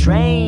train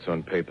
notes on paper,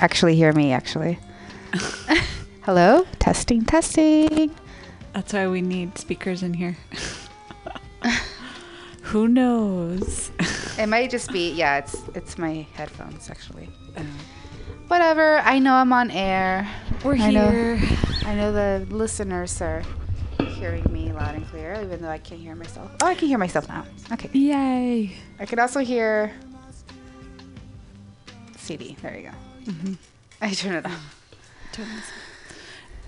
actually hear me actually. Hello? Testing, testing. That's why we need speakers in here. Who knows? It might just be yeah, it's it's my headphones actually. Uh. Whatever. I know I'm on air. We're I know. here. I know the listeners are hearing me loud and clear, even though I can't hear myself. Oh, I can hear myself now. Okay. Yay! I can also hear CD. There you go. Mm-hmm. I turn it on.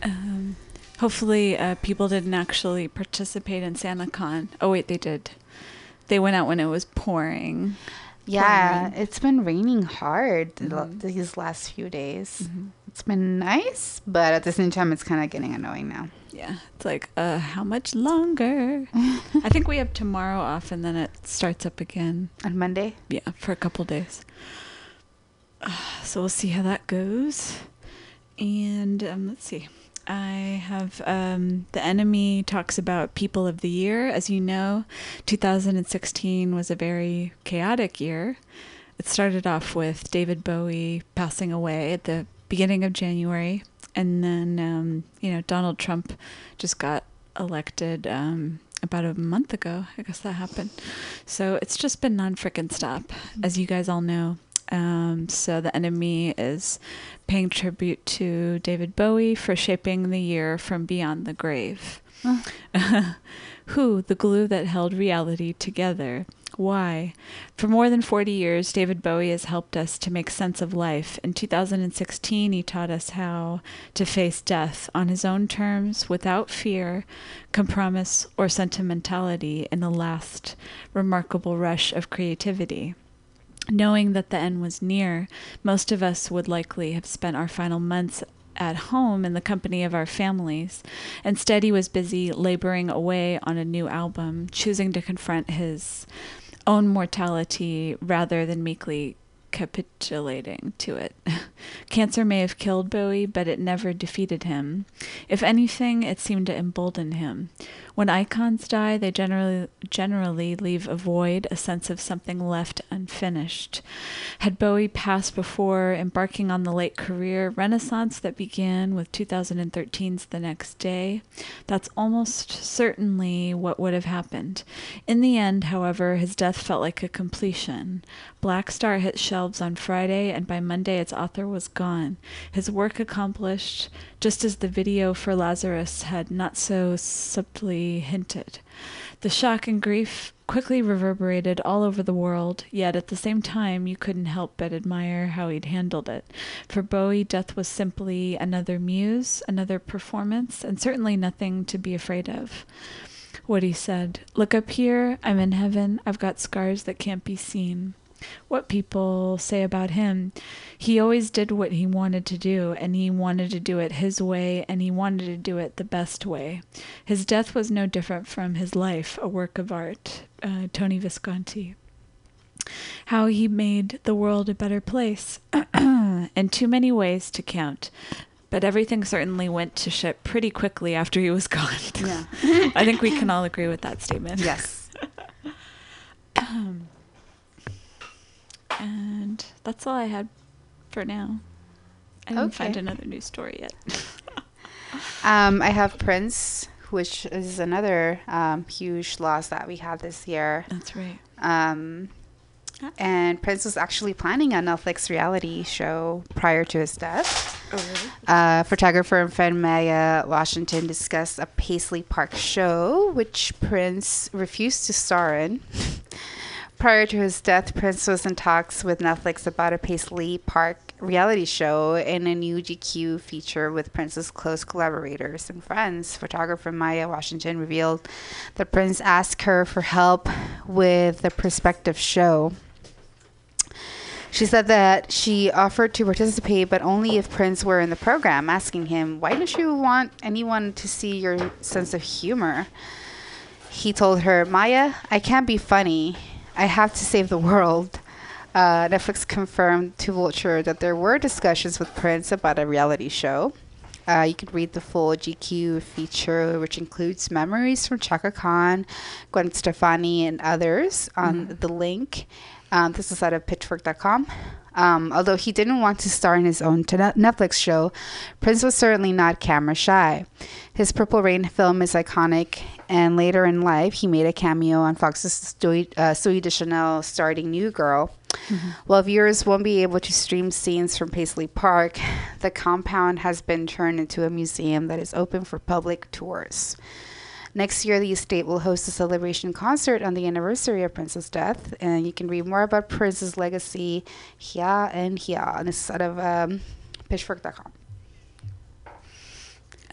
Um, hopefully, uh, people didn't actually participate in SantaCon. Oh wait, they did. They went out when it was pouring. Yeah, Pouring. it's been raining hard Mhm. these last few days. It's been nice, but at the same time, it's kind of getting annoying now. Yeah, it's like, uh, how much longer? I think we have tomorrow off, and then it starts up again. On Monday, Yeah, for a couple days. So we'll see how that goes. And um, let's see. I have um, the NME talks about people of the year. As you know, 2016 was a very chaotic year. It started off with David Bowie passing away at the beginning of January, and then um, you know Donald Trump just got elected um, about a month ago. I guess that happened. So it's just been non frickin' stop, as you guys all know. Um, so the NME is paying tribute to David Bowie for shaping the year from beyond the grave. Who, the glue that held reality together? Why? For more than 40 years, David Bowie has helped us to make sense of life. In 2016, he taught us how to face death on his own terms without fear, compromise, or sentimentality in the last remarkable rush of creativity. Knowing that the end was near, most of us would likely have spent our final months at home in the company of our families. Instead, he was busy laboring away on a new album, choosing to confront his own mortality rather than meekly capitulating to it. Cancer may have killed Bowie, but it never defeated him. If anything, it seemed to embolden him. When icons die, they generally generally leave a void, a sense of something left unfinished. Had Bowie passed before embarking on the late career renaissance that began with 2013's The Next Day, that's almost certainly what would have happened. In the end, however, his death felt like a completion. Blackstar hit shelves on Friday, and by Monday its author was gone. His work accomplished, just as the video for Lazarus had not so subtly hinted. The shock and grief quickly reverberated all over the world, yet at the same time you couldn't help but admire how he'd handled it. For Bowie, death was simply another muse, another performance, and certainly nothing to be afraid of. What he said Look up here, I'm in heaven, I've got scars that can't be seen what people say about him. He always did what he wanted to do, and he wanted to do it his way, and he wanted to do it the best way. His death was no different from his life, a work of art. Uh, Tony Visconti. How he made the world a better place, in too many ways to count. But everything certainly went to shit pretty quickly after he was gone. Yeah. I think we can all agree with that statement. Yes. And that's all I had for now. I didn't find another news story yet. Um, I have Prince, which is another um, huge loss that we had this year. That's right. Um, and Prince was actually planning a Netflix reality show prior to his death. Uh, photographer and friend Maya Washington discussed a Paisley Park show, which Prince refused to star in. Prior to his death, Prince was in talks with Netflix about a Paisley Park reality show and a new GQ feature with Prince's close collaborators and friends. Photographer Maya Washington revealed that Prince asked her for help with the prospective show. She said that she offered to participate, but only if Prince were in the program, asking him, Why don't you want anyone to see your sense of humor? He told her, Maya, I can't be funny. I have to save the world. Uh, Netflix confirmed to Vulture that there were discussions with Prince about a reality show. Uh, you can read the full GQ feature, which includes memories from Chaka Khan, Gwen Stefani, and others, on the link. Um, this is out of pitchfork.com. Um, although he didn't want to star in his own t- Netflix show, Prince was certainly not camera shy. His Purple Rain film is iconic, and later in life, he made a cameo on Fox's Zooey, uh, Zooey Deschanel starring New Girl. While viewers won't be able to stream scenes from Paisley Park, the compound has been turned into a museum that is open for public tours. Next year, the estate will host a celebration concert on the anniversary of Prince's death, and you can read more about Prince's legacy here and here. And this is out of um, pitchfork.com.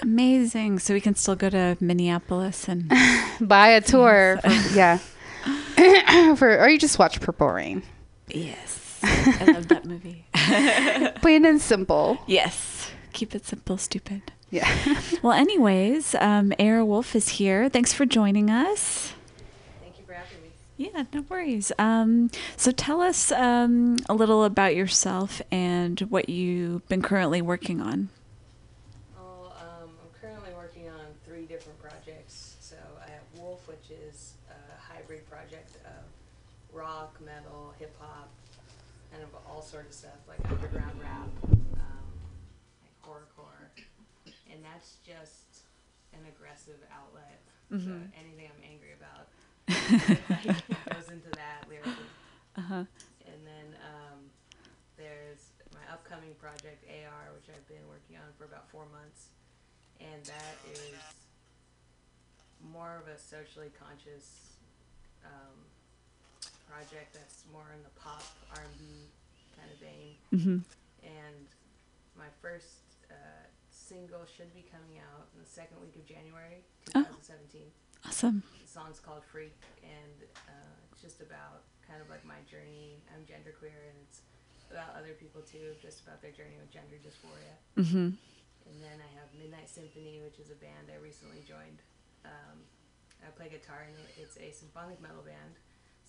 Amazing. So we can still go to Minneapolis and Buy a tour. For, yeah. for, or you just watch Purple Rain. yes, I love that movie. Plain and simple. yes, keep it simple, stupid. Yeah. Well, anyways, um, Era Wolf is here. Thanks for joining us. Thank you for having me. Yeah, no worries. Um, so tell us um, a little about yourself and what you've been currently working on. Oh, um, I'm currently working on three different projects. So I have Wolf, which is a hybrid project of rock, metal, hip hop, kind of all sorts of stuff like underground rap, um, like horrorcore. that's just an aggressive Mhm. So anything I'm angry about like, goes into that lyrically. Uh-huh. And then um, there's my upcoming project AR, which I've been working on for about four months, and that is more of a socially conscious um, project that's more in the pop R&B kind of vein. Mhm. And my first uh, single should be coming out in the second week of January, Oh. 2017. Awesome. The song's called Freak, and uh, it's just about kind of like my journey. I'm genderqueer, and it's about other people too, just about their journey with gender dysphoria. Mm-hmm. And then I have Midnight Symphony, which is a band I recently joined. Um, I play guitar, and it's a symphonic metal band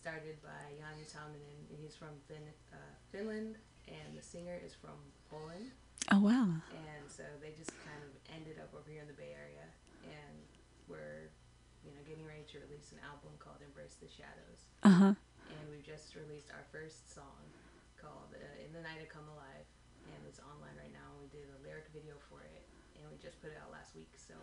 started by Jani Salminen, and he's from fin- uh, Finland, and the singer is from Poland. Oh wow. And so they just kind of ended up over here in the Bay Area, and we're, you know, getting ready to release an album called Embrace the Shadows. Uh-huh. And we've just released our first song called uh, In the Night I Come Alive, and it's online right now. We did a lyric video for it, and we just put it out last week. So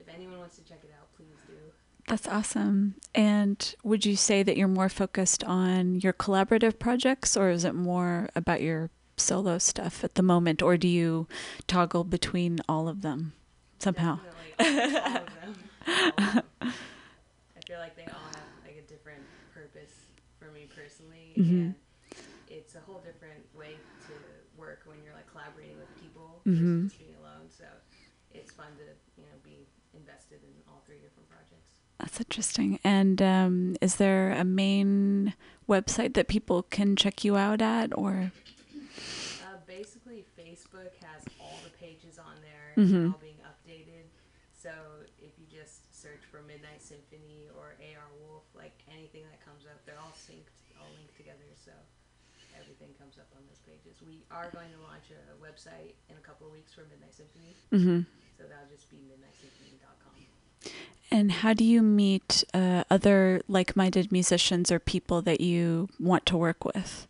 if anyone wants to check it out, please do. That's awesome. And would you say that you're more focused on your collaborative projects or is it more about your solo stuff at the moment or do you toggle between all of them somehow? All of them. All. I feel like they all have like a different purpose for me personally, Mhm. and it's a whole different way to work when you're like collaborating with people mm-hmm. versus just being alone. So it's fun to you know be invested in all three different projects. That's interesting. And um, is there a main website that people can check you out at or Uh, basically, Facebook has all the pages on there mm-hmm. and all being updated. So if you just search for Midnight Symphony or AR Wolf, like anything that comes up, they're all synced, all linked together. So everything comes up on those pages. We are going to launch a website in a couple of weeks for Midnight Symphony. Mm-hmm. So that'll just be midnightsymphony.com. and how do you meet uh, other like-minded musicians or people that you want to work with?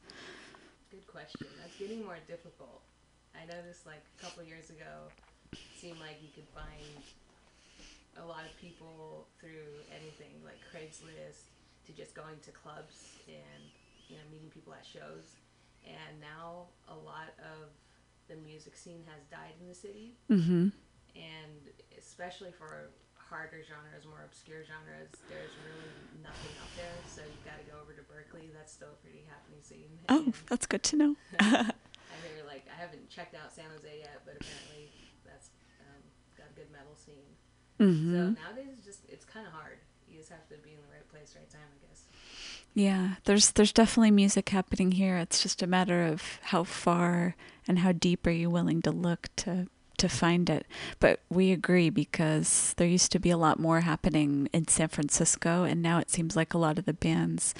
Good question. That's getting more difficult. I noticed like a couple years ago, it seemed like you could lot of people through anything like Craigslist to just going to clubs and you know meeting people at shows. And now a lot of the music scene has died in the city, Mhm. and especially for harder genres, more obscure genres, there's really nothing out there. So you've got to go over to Berkeley. That's still a pretty happening scene. Oh, And- that's good to know. I hear like I haven't checked out San Jose yet, but apparently that's um, got a good metal scene. So Mhm. nowadays, it's just it's kind of hard. You just have to be in the right place, right time, I guess. Yeah, there's there's definitely music happening here. It's just a matter of how far and how deep are you willing to look to to find it. But we agree because there used to be a lot more happening in San Francisco and now it seems like a lot of the bands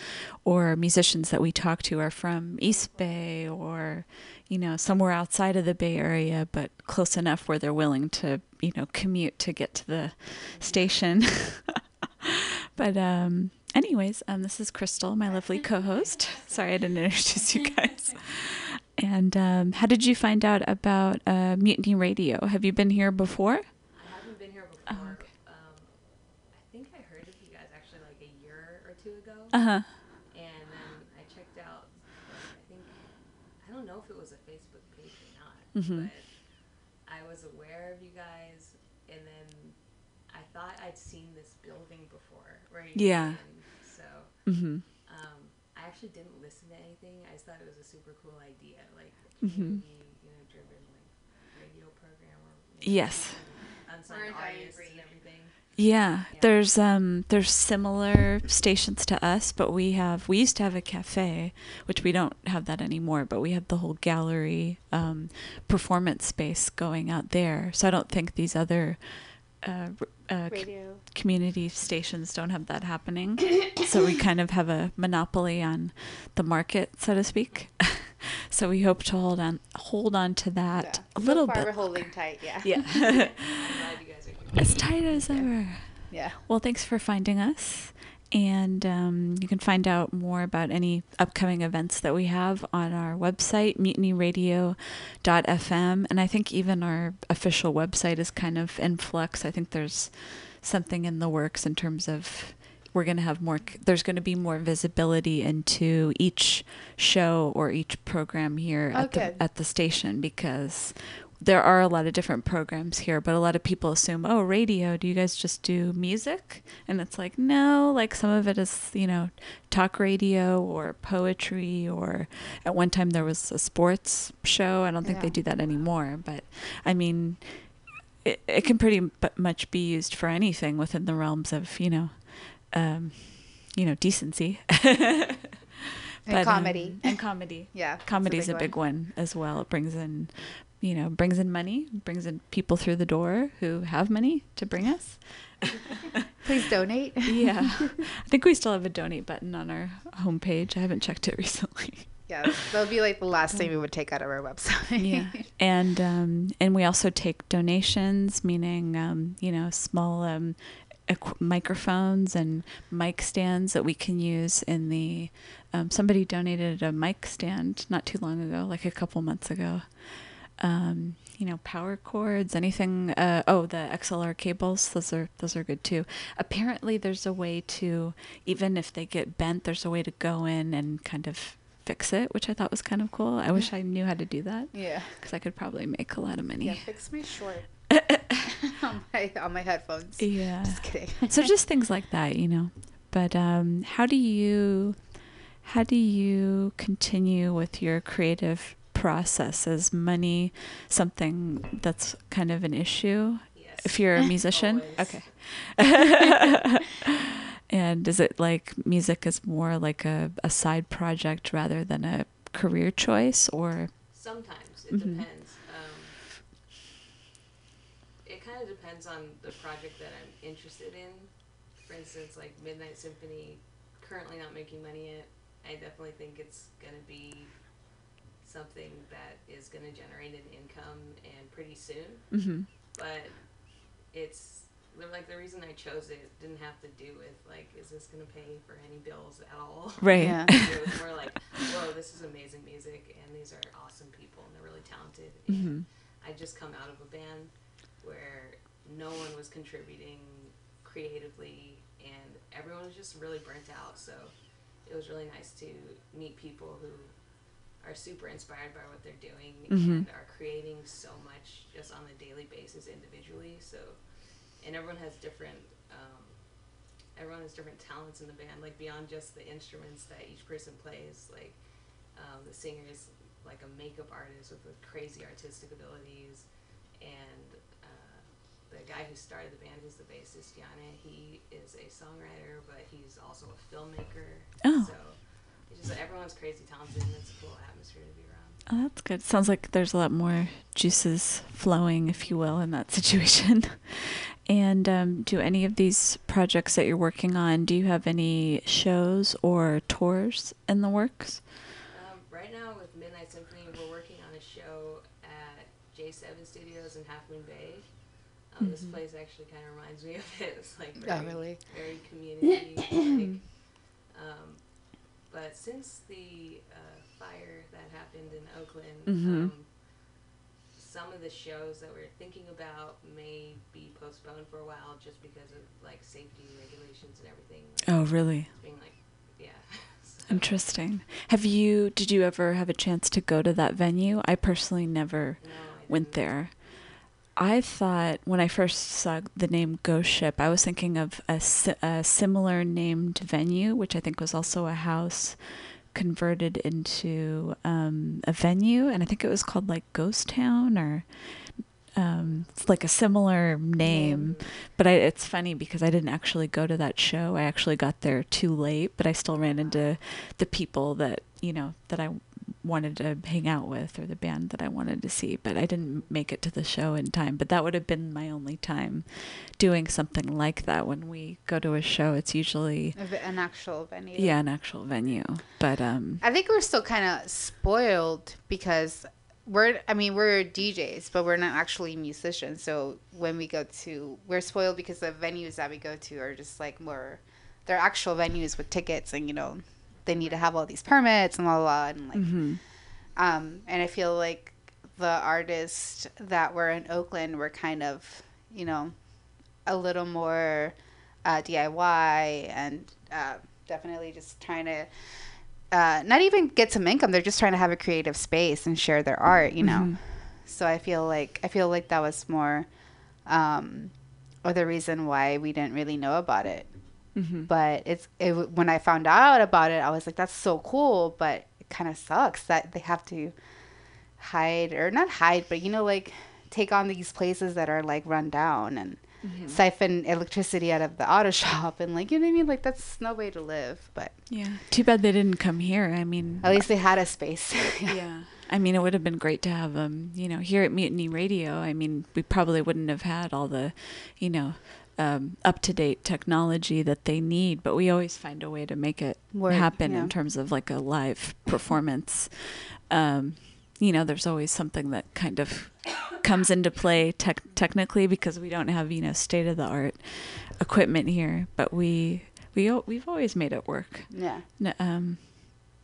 or musicians that we talk to are from East Bay or you know somewhere outside of the Bay Area but close enough where they're willing to, you know, commute to get to the station. but um anyways, um this is Crystal, my lovely co-host. Sorry I didn't introduce you guys. And um, how did you find out about uh, Mutiny Radio? Have you been here before? I haven't been here before. Um, I think I heard of you guys actually like a year or two ago. Uh huh. And then I checked out. I think I don't know if it was a Facebook page or not, Mhm. but I was aware of you guys, and then I thought I'd seen this building before. You Yeah. So Mhm. um, I actually didn't listen to anything. I just thought it was a super cool idea, like Mhm. community, you know, driven like radio program or you know, Yes. unsigned We're a dying artists breed. and everything. Yeah, there's um there's similar stations to us, but we have we used to have a cafe, which we don't have that anymore, but we have the whole gallery um performance space going out there. So I don't think these other uh, r- uh, c- Radio. community stations don't have that happening. so we kind of have a monopoly on the market, so to speak. so we hope to hold on hold on to that a So little far bit. We're holding tight. Yeah. Yeah. I'm glad you guys are here. as tight as ever. Yeah. Well, thanks for finding us. And um, you can find out more about any upcoming events that we have on our website, mutinyradio.fm. And I think even our official website is kind of in flux. I think there's something in the works in terms of we're going to have more there's going to be more visibility into each show or each program here Oh, at the at the station because there are a lot of different programs here but a lot of people assume oh radio do you guys just do music? And it's like no like some of it is you know talk radio or poetry or at one time there was a sports show i don't think they do that anymore but i mean it, it can pretty much be used for anything within the realms of you know um you know decency And But, um, comedy. and comedy yeah. it's comedy's a big, one. as well it brings in you know brings in money brings in people through the door who have money to bring us Please donate. yeah i think we still have a donate button on our homepage i haven't checked it recently yeah, that'll be like the last thing we would take out of our website. yeah and um and we also take donations meaning um you know small um microphones and mic stands that we can use in the um, somebody donated a mic stand not too long ago like a couple months ago. Um, you know power cords anything uh, oh the xlr cables those are those are good too. Apparently there's a way to even if they get bent there's a way to go in and kind of fix it which i thought was kind of cool. I wish i knew how to do that. Yeah. because i could probably make a lot of money. Yeah, fix me short. on my on my headphones. yeah Just kidding. so just things like that you know but um how do you how do you continue with your creative process is money something that's kind of an issue Yes. if you're a musician okay and is it like music is more like a, a side project rather than a career choice or Sometimes it Mhm. depends. Um, it kind of depends on the project that I'm interested in. For instance, like Midnight Symphony, currently not making money yet. I definitely think it's gonna be something that is gonna generate an income and pretty soon. mm-hmm. But it's like the reason I chose it didn't have to do with like, is this gonna pay for any bills at all? right Yeah. it was more like, whoa, this is amazing music, and these are awesome people, and they're really talented. And Mhm. I just come out of a band where no one was contributing creatively, and everyone was just really burnt out. So it was really nice to meet people who are super inspired by what they're doing Mhm. and are creating so much just on a daily basis individually. So, and everyone has different. Um, everyone has different talents in the band, like beyond just the instruments that each person plays. Like um, the singer is like a makeup artist with, with crazy artistic abilities, and the guy who started the band, who's the bassist, Yana, he is a songwriter, but he's also a filmmaker. Oh. So it's just everyone's crazy talented, and it's a cool atmosphere to be around. Oh, that's good. Sounds like there's a lot more juices flowing, if you will, in that situation. and um, do any of these projects that you're working on, do you have any shows or tours in the works? Um, right now with Midnight Symphony, we're working on a show at J7 Studios in Half Moon Bay. Um, This place actually kind of reminds me of it. It's like Oh, very, really? very community like. Um, but since the uh, fire that happened in Oakland, Mhm. um, some of the shows that we're thinking about may be postponed for a while just because of like safety regulations and everything. Like, Oh, really? Being like, yeah. So- Interesting. Have you, did you ever have a chance to go to that venue? I personally never No, went there. I thought when I first saw the name Ghost Ship, I was thinking of a, a similar named venue, which I think was also a house converted into um, a venue, and I think it was called like Ghost Town or um, it's like a similar name. But I, it's funny because I didn't actually go to that show. I actually got there too late, but I still ran into the people that you know that I wanted to hang out with or the band that I wanted to see, but I didn't make it to the show in time. But that would have been my only time doing something like that. When we go to a show, it's usually An actual venue. yeah, an actual venue. But um I think we're still kind of spoiled because we're I mean we're DJs but we're not actually musicians so when we go to we're spoiled because the venues that we go to are just like more they're actual venues with tickets and you know they need to have all these permits and blah blah, blah and like Mm-hmm. um and i feel like the artists that were in oakland were kind of you know a little more uh, diy and uh, definitely just trying to uh, not even get some income they're just trying to have a creative space and share their art you know? So i feel like i feel like that was more um, or the reason why we didn't really know about it Mm-hmm. but it's it, when I found out about it, I was like, "That's so cool," but it kind of sucks that they have to hide or not hide, but you know, like take on these places that are like run down and mm-hmm. siphon electricity out of the auto shop and like you know what I mean. Like that's no way to live. But Yeah. Too bad they didn't come here. I mean, at least they had a space. yeah. I mean, it would have been great to have them, you know, here at Mutiny Radio. I mean, we probably wouldn't have had all the, you know, um, up to date technology that they need, but we always find a way to make it Work, happen yeah. in terms of like a live performance. Um, you know, there's always something that kind of comes into play tech technically because we don't have, you know, state of the art equipment here, but we. We, we've always made it work. yeah. Um,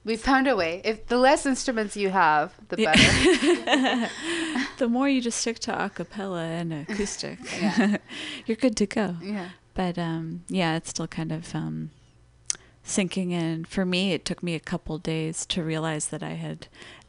We found a way. If the less instruments you have, the Yeah. better. the more you just stick to a cappella and acoustic, you're good to go. yeah. But um, yeah, it's still kind of um, sinking in. For me, it took me a couple days to realize that I had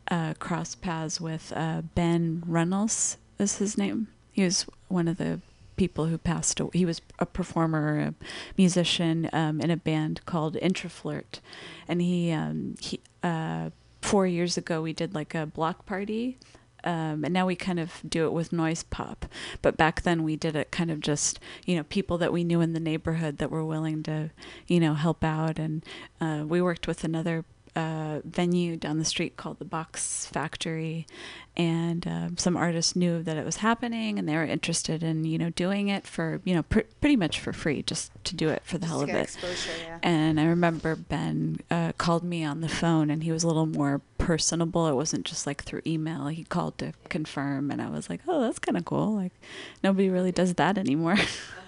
uh, crossed paths with uh, Ben Reynolds, is his name. He was one of the people who passed away. He was a performer, a musician um, in a band called Introflirt, and he um, he uh, four years ago we did like a block party. Um, and now we kind of do it with noise pop, but back then we did it kind of just you know people that we knew in the neighborhood that were willing to you know help out, and uh, we worked with another uh, venue down the street called the Box Factory, and um, some artists knew that it was happening, and they were interested in you know doing it for you know pr- pretty much for free, just to do it for the hell of it. yeah. And I remember Ben uh, called me on the phone, and he was a little more personable. It wasn't just like through email. He called to confirm, and I was like, "Oh, that's kind of cool. Like nobody really does that anymore."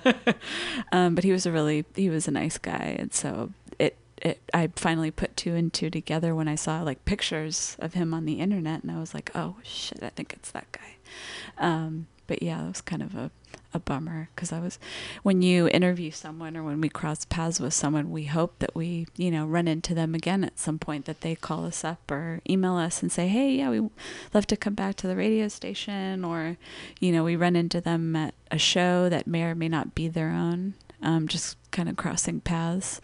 um, but he was a really he was a nice guy, and so it I finally put two and two together when I saw like pictures of him on the internet, and I was like, "Oh shit, I think it's that guy." Um, but yeah, it was kind of a, a bummer because I was, when you interview someone or when we cross paths with someone, we hope that we, you know, run into them again at some point, that they call us up or email us and say, hey, yeah, we love to come back to the radio station, or, you know, we run into them at a show that may or may not be their own, um, just kind of crossing paths.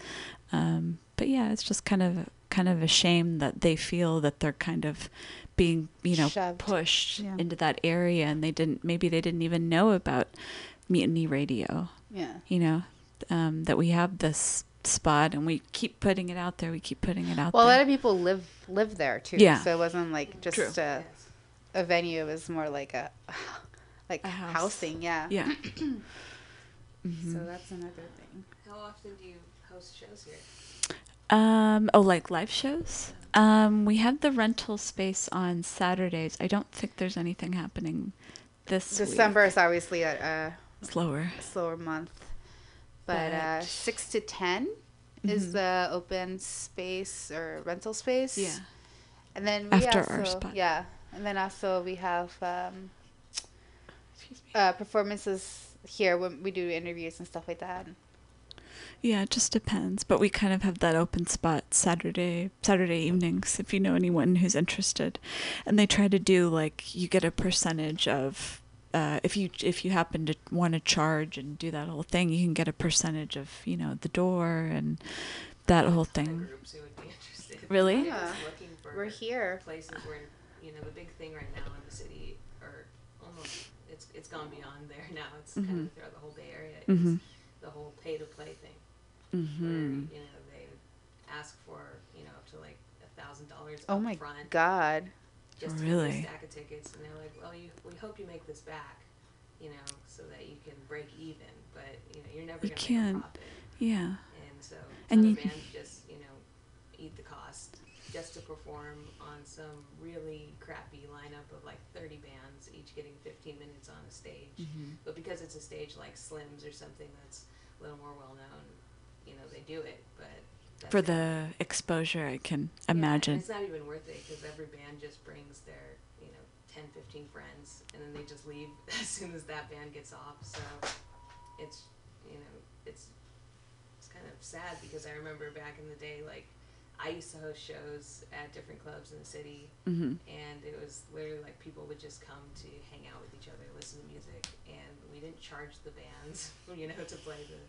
Um, but yeah, it's just kind of kind of a shame that they feel that they're kind of being you know Shoved. pushed Yeah. into that area and they didn't maybe they didn't even know about mutiny radio Yeah. you know um, that we have this spot and we keep putting it out there we keep putting it out Well, a lot of people live live there too. Yeah. So it wasn't like just True. a, a venue. It was more like a like A house. housing. Yeah. yeah So that's another thing. How often do you host shows here? um oh like live shows um we have the rental space on saturdays i don't think there's anything happening this week. December is obviously a, slower a slower month, but, uh, six to 10 is the open space or rental space. yeah And then we After also, our spot. yeah, and then also we have um, Excuse me. uh, performances here when we do interviews and stuff like that. Yeah, it just depends. But we kind of have that open spot Saturday Saturday evenings if you know anyone who's interested. And they try to do like you get a percentage of uh, if you if you happen to want to charge and do that whole thing, you can get a percentage of you know the door and that whole thing. Groups who would be interested. Really? Yeah. Just looking for We're here. places where you know the big thing right now in the city, or almost it's it's gone beyond there now. It's kind Mhm. of throughout the whole Bay Area. Is Mhm. the whole pay to play thing, Mm-hmm. where you know they ask for you know up to like a thousand dollars Oh my front God. just Really? get a stack of tickets, and they're like, well, you we hope you make this back, you know, so that you can break even, but you know you're never You gonna make can't. a profit. Yeah. And so And some you- bands just, you know, eat the cost just to perform on some really crappy lineup of like 30 bands, each getting 15 minutes on a stage. Mm-hmm. But because it's a stage like Slim's or something that's a little more well known, you know they do it, but For it. the exposure, I can Yeah, imagine. it's not even worth it because every band just brings their you know 10, 15 friends, and then they just leave as soon as that band gets off. So it's you know it's it's kind of sad because I remember back in the day like. I used to host shows at different clubs in the city, hmm and it was literally like people would just come to hang out with each other, listen to music, and we didn't charge the bands, you know, to play the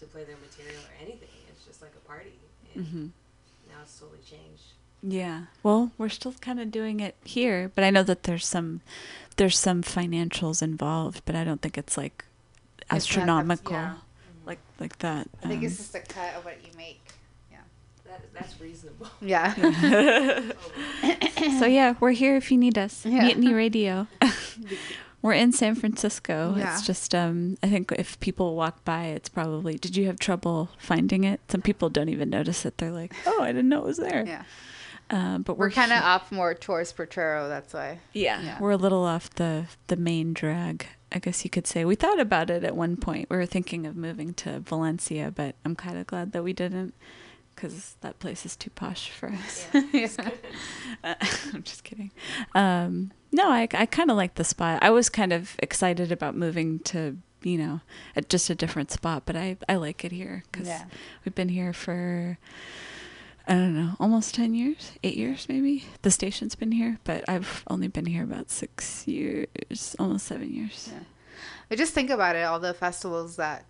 to play their material or anything. It's just like a party, and hmm now it's totally changed. Yeah. Well, we're still kind of doing it here, but I know that there's some there's some financials involved, but I don't think it's like It's not astronomical yeah. like like that. I think um, it's just a cut of what you make. Yeah. That that's reasonable. Yeah. so yeah, we're here if you need us. Yeah. Mutiny Radio. We're in San Francisco. Yeah. It's just um I think if people walk by it's probably did you have trouble finding it? Some people don't even notice it. They're like, "Oh, I didn't know it was there." yeah. Uh, but We're we're, kind of off more towards Potrero. That's why. Yeah, Yeah. we're a little off the the main drag, I guess you could say. We thought about it at one point. We were thinking of moving to Valencia, but I'm kind of glad that we didn't, because that place is too posh for us. Yeah. Uh, I'm just kidding. Um, no, I I kind of like the spot. I was kind of excited about moving to you know at just a different spot, but I I like it here because Yeah. we've been here for. I don't know, almost 10 years, eight years maybe. The station's been here, but I've only been here about six years, almost seven years. Yeah. But just think about it, all the festivals that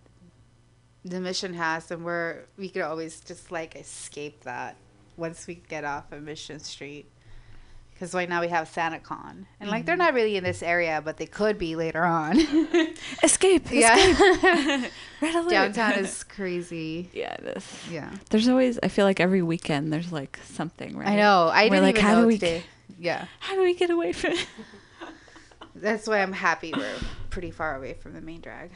the mission has, and we're we could always just like escape that once we get off of Mission Street. Because right now we have SantaCon, and like they're mm-hmm. not really in this area, but they could be later on. Escape! yeah, Red alert! downtown is crazy. yeah, it is. Yeah, There's always, I feel like every weekend there's like something, right? I know. I We're didn't like, even how know do we today. Yeah, How do we get away from it? that's why I'm happy we're pretty far away from the main drag.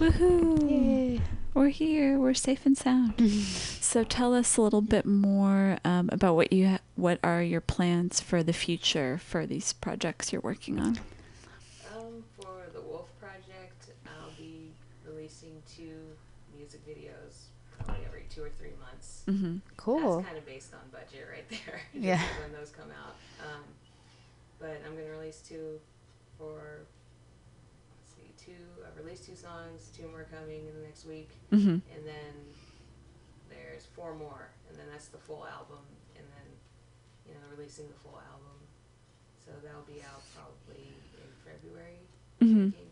Woohoo! Yay. We're here. We're safe and sound. so tell us a little bit more um, about what you ha- what are your plans for the future for these projects you're working on. Um, for the Wolf Project, I'll be releasing two music videos probably every two or three months. Mm-hmm. Cool. That's kind of based on budget right there. Yeah. When those come out. Um, but I'm gonna release two for. Let's see, two. I've released two songs. Two more coming in the next week, Mm-hmm. and then there's four more, and then that's the full album, and then you know releasing the full album. So that'll be out probably in February. Mhm. thinking.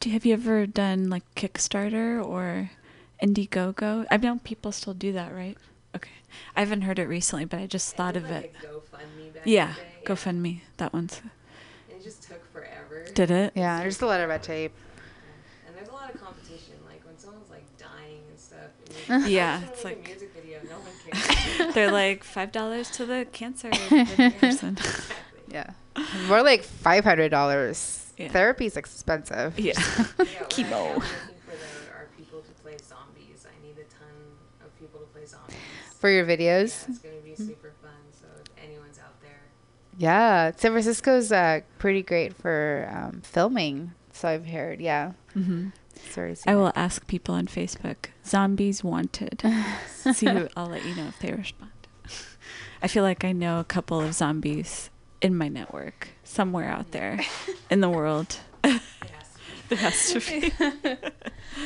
Do have you ever done like Kickstarter or Indiegogo? I know people still do that, right? Okay, I haven't heard it recently, but I just I thought did, of like, it. A GoFundMe back Yeah, in the day. GoFundMe. That one's. And it just took forever. Did it? Yeah, there's a lot of red tape. And there's a lot of competition. Like when someone's like dying and stuff. And you're Yeah, it's wanna like- a music video. No one cares. They're like five dollars to the cancer person. Yeah, more like five hundred dollars. Yeah. Therapy's expensive. Yeah. Yeah, Chemo. For the, are people to play zombies. I need a ton of people to play zombies. For your yeah, videos. it's gonna be super fun. So if anyone's out there, Yeah, San Francisco's uh, pretty great for um, filming. So I've heard. Yeah. hmm Sorry. I will ask people on Facebook. Zombies wanted. See, who, I'll let you know if they respond. I feel like I know a couple of zombies in my network somewhere out there in the world. it has to be. There has to be.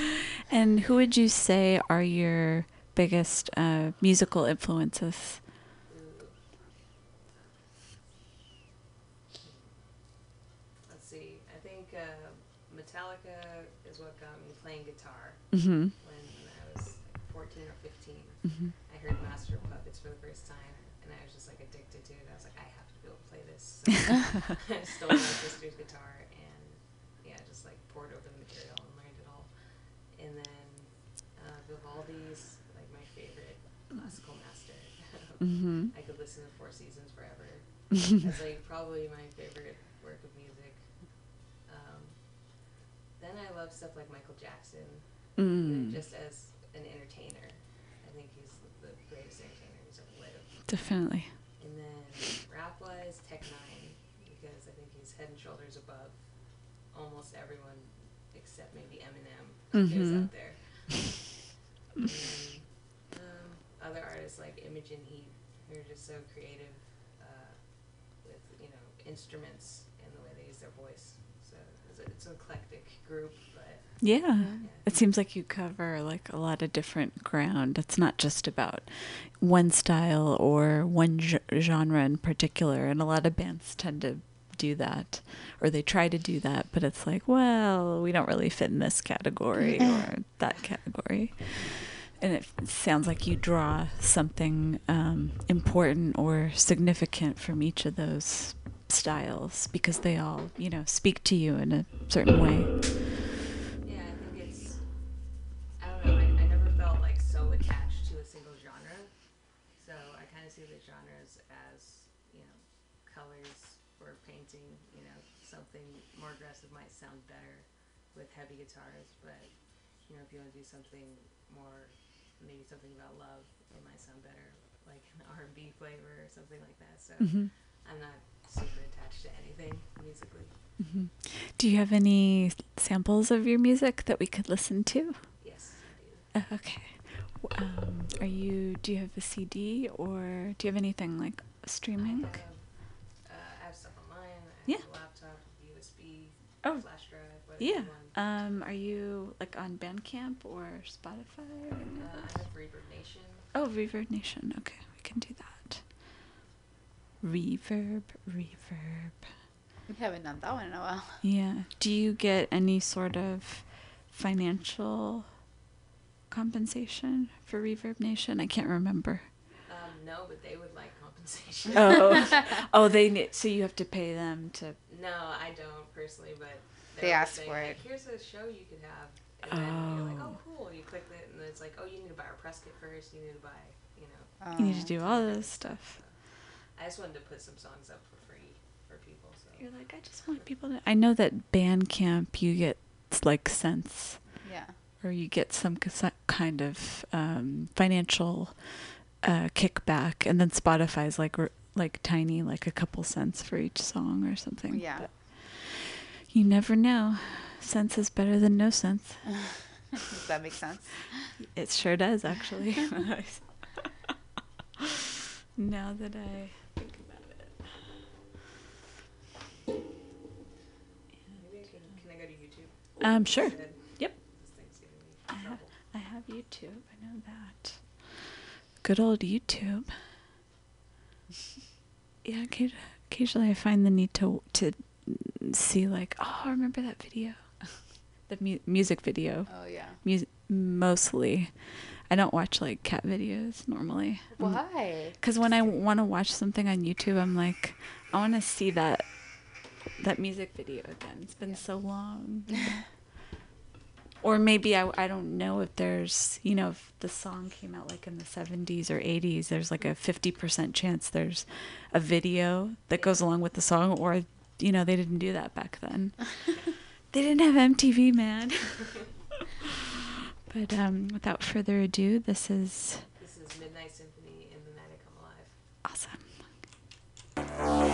and who would you say are your biggest uh, musical influences? Let's see. I think uh, Metallica is what got me playing guitar Mm-hmm. when I was 14 or 15. Mhm. I heard Master Puppets for the first time, and I was just like addicted to it. I was like, I have to be able to play this. So I stole my sister's guitar and yeah, just like poured over the material and learned it all. And then uh, Vivaldi's like my favorite classical master. Mm-hmm. I could listen to Four Seasons forever. That's like probably my favorite work of music. Um, then I love stuff like Michael Jackson, you know, Mm, just as an entertainer. I think he's the greatest entertainer who's ever lived. definitely. And then rap wise, Tech N9ne, because I think he's head and shoulders above almost everyone except maybe Eminem who's Mhm. out there. And um, other artists like Imogen Heap, who are just so creative uh, with you know instruments and the way they use their voice. So it's, a, it's an eclectic group, but Yeah. It seems like you cover like a lot of different ground. It's not just about one style or one ge- genre in particular. And a lot of bands tend to do that or they try to do that, but it's like, well, we don't really fit in this category or that category. And it sounds like you draw something um, important or significant from each of those styles because they all, you know, speak to you in a certain way. You know if you want to do something more maybe something about love, it might sound better like an R&B flavor or something like that. So Mhm. I'm not super attached to anything musically. Mm-hmm. Do you have any samples of your music that we could listen to? Yes, I do. Uh, okay. Um, are you? Do you have a CD or do you have anything like streaming? I have, uh, I have stuff online. I have Yeah. a laptop, USB, Oh. flash drive. whatever Yeah. You want. Um, are you like on Bandcamp or Spotify? Or Uh, I have Reverb Nation. Oh, Reverb Nation. Okay, we can do that. Reverb, reverb. We haven't done that one in a while. Yeah. Do you get any sort of financial compensation for Reverb Nation? I can't remember. Um, no, but they would like compensation. Oh, oh, they need. So you have to pay them to. no, I don't personally, but They ask say, for like, it. Here's a show you could have. And then you're like, Oh. oh, cool. You click it, and then it's like, oh, you need to buy a press kit first. You need to buy, you know. You need to do all this stuff. I just wanted to put some songs up for free for people. So You're like, I just want people to. I know that Bandcamp, you get like cents, Yeah. or you get some kind of um, financial uh, kickback, and then Spotify's like r- like tiny, like a couple cents for each song or something. Yeah. But you never know. Sense is better than no sense. Does that make sense? It sure does, actually. now that I think about it. can, I go to YouTube? Um, sure. Yep. This thing's giving me I have. I have YouTube. I know that. Good old YouTube. Yeah, occasionally I find the need to to see like, oh, I remember that video, the mu- music video. Oh yeah. Mus- mostly, I don't watch like cat videos normally. Why? Because when I want to watch something on YouTube, I'm like, I want to see that that music video again. It's been so long. or maybe I, I don't know if there's, you know, if the song came out like in the 70s or 80s, there's like a 50% chance there's a video that goes along with the song, or, you know, they didn't do that back then. they didn't have MTV, man. but um, without further ado, this is This is Midnight Symphony in the Night I Come Alive. awesome.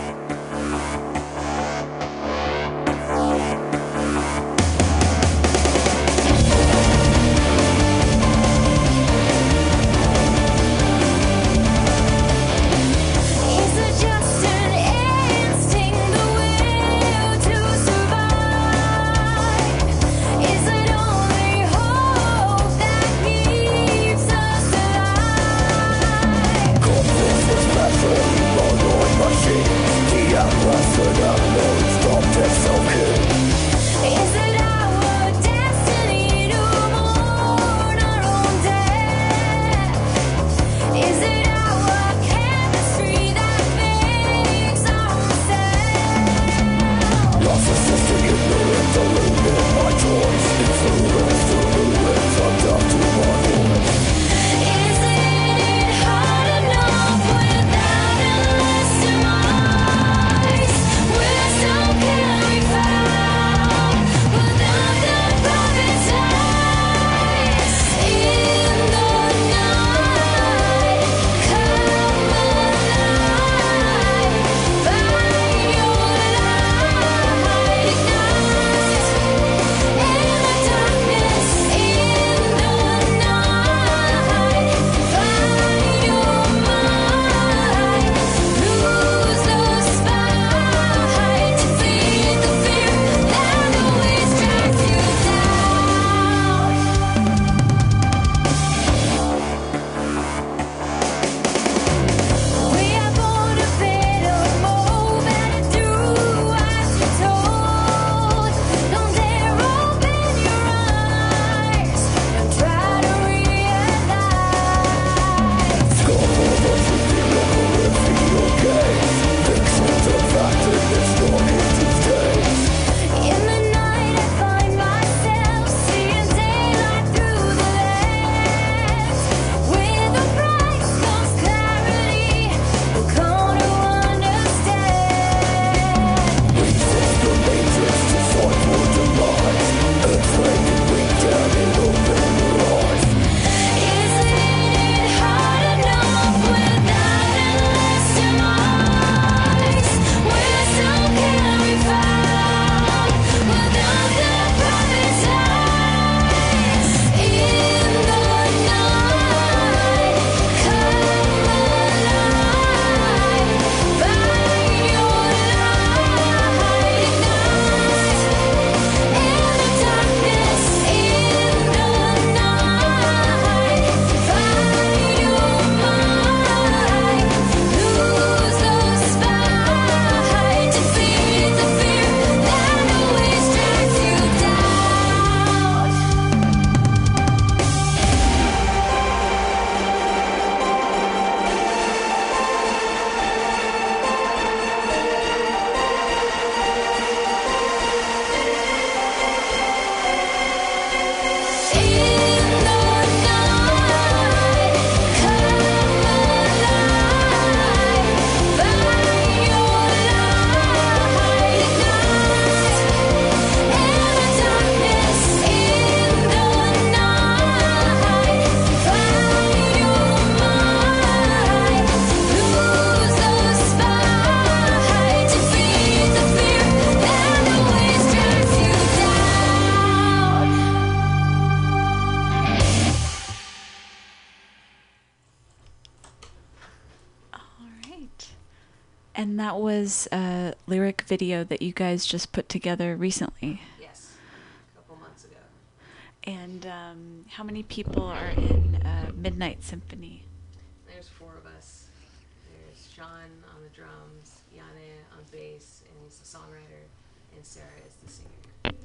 Video that you guys just put together recently. Yes, a couple months ago. And um, how many people are in uh, Midnight Symphony? There's four of us. There's Sean on the drums, Yane on bass, and he's the songwriter, and Sarah is the singer. And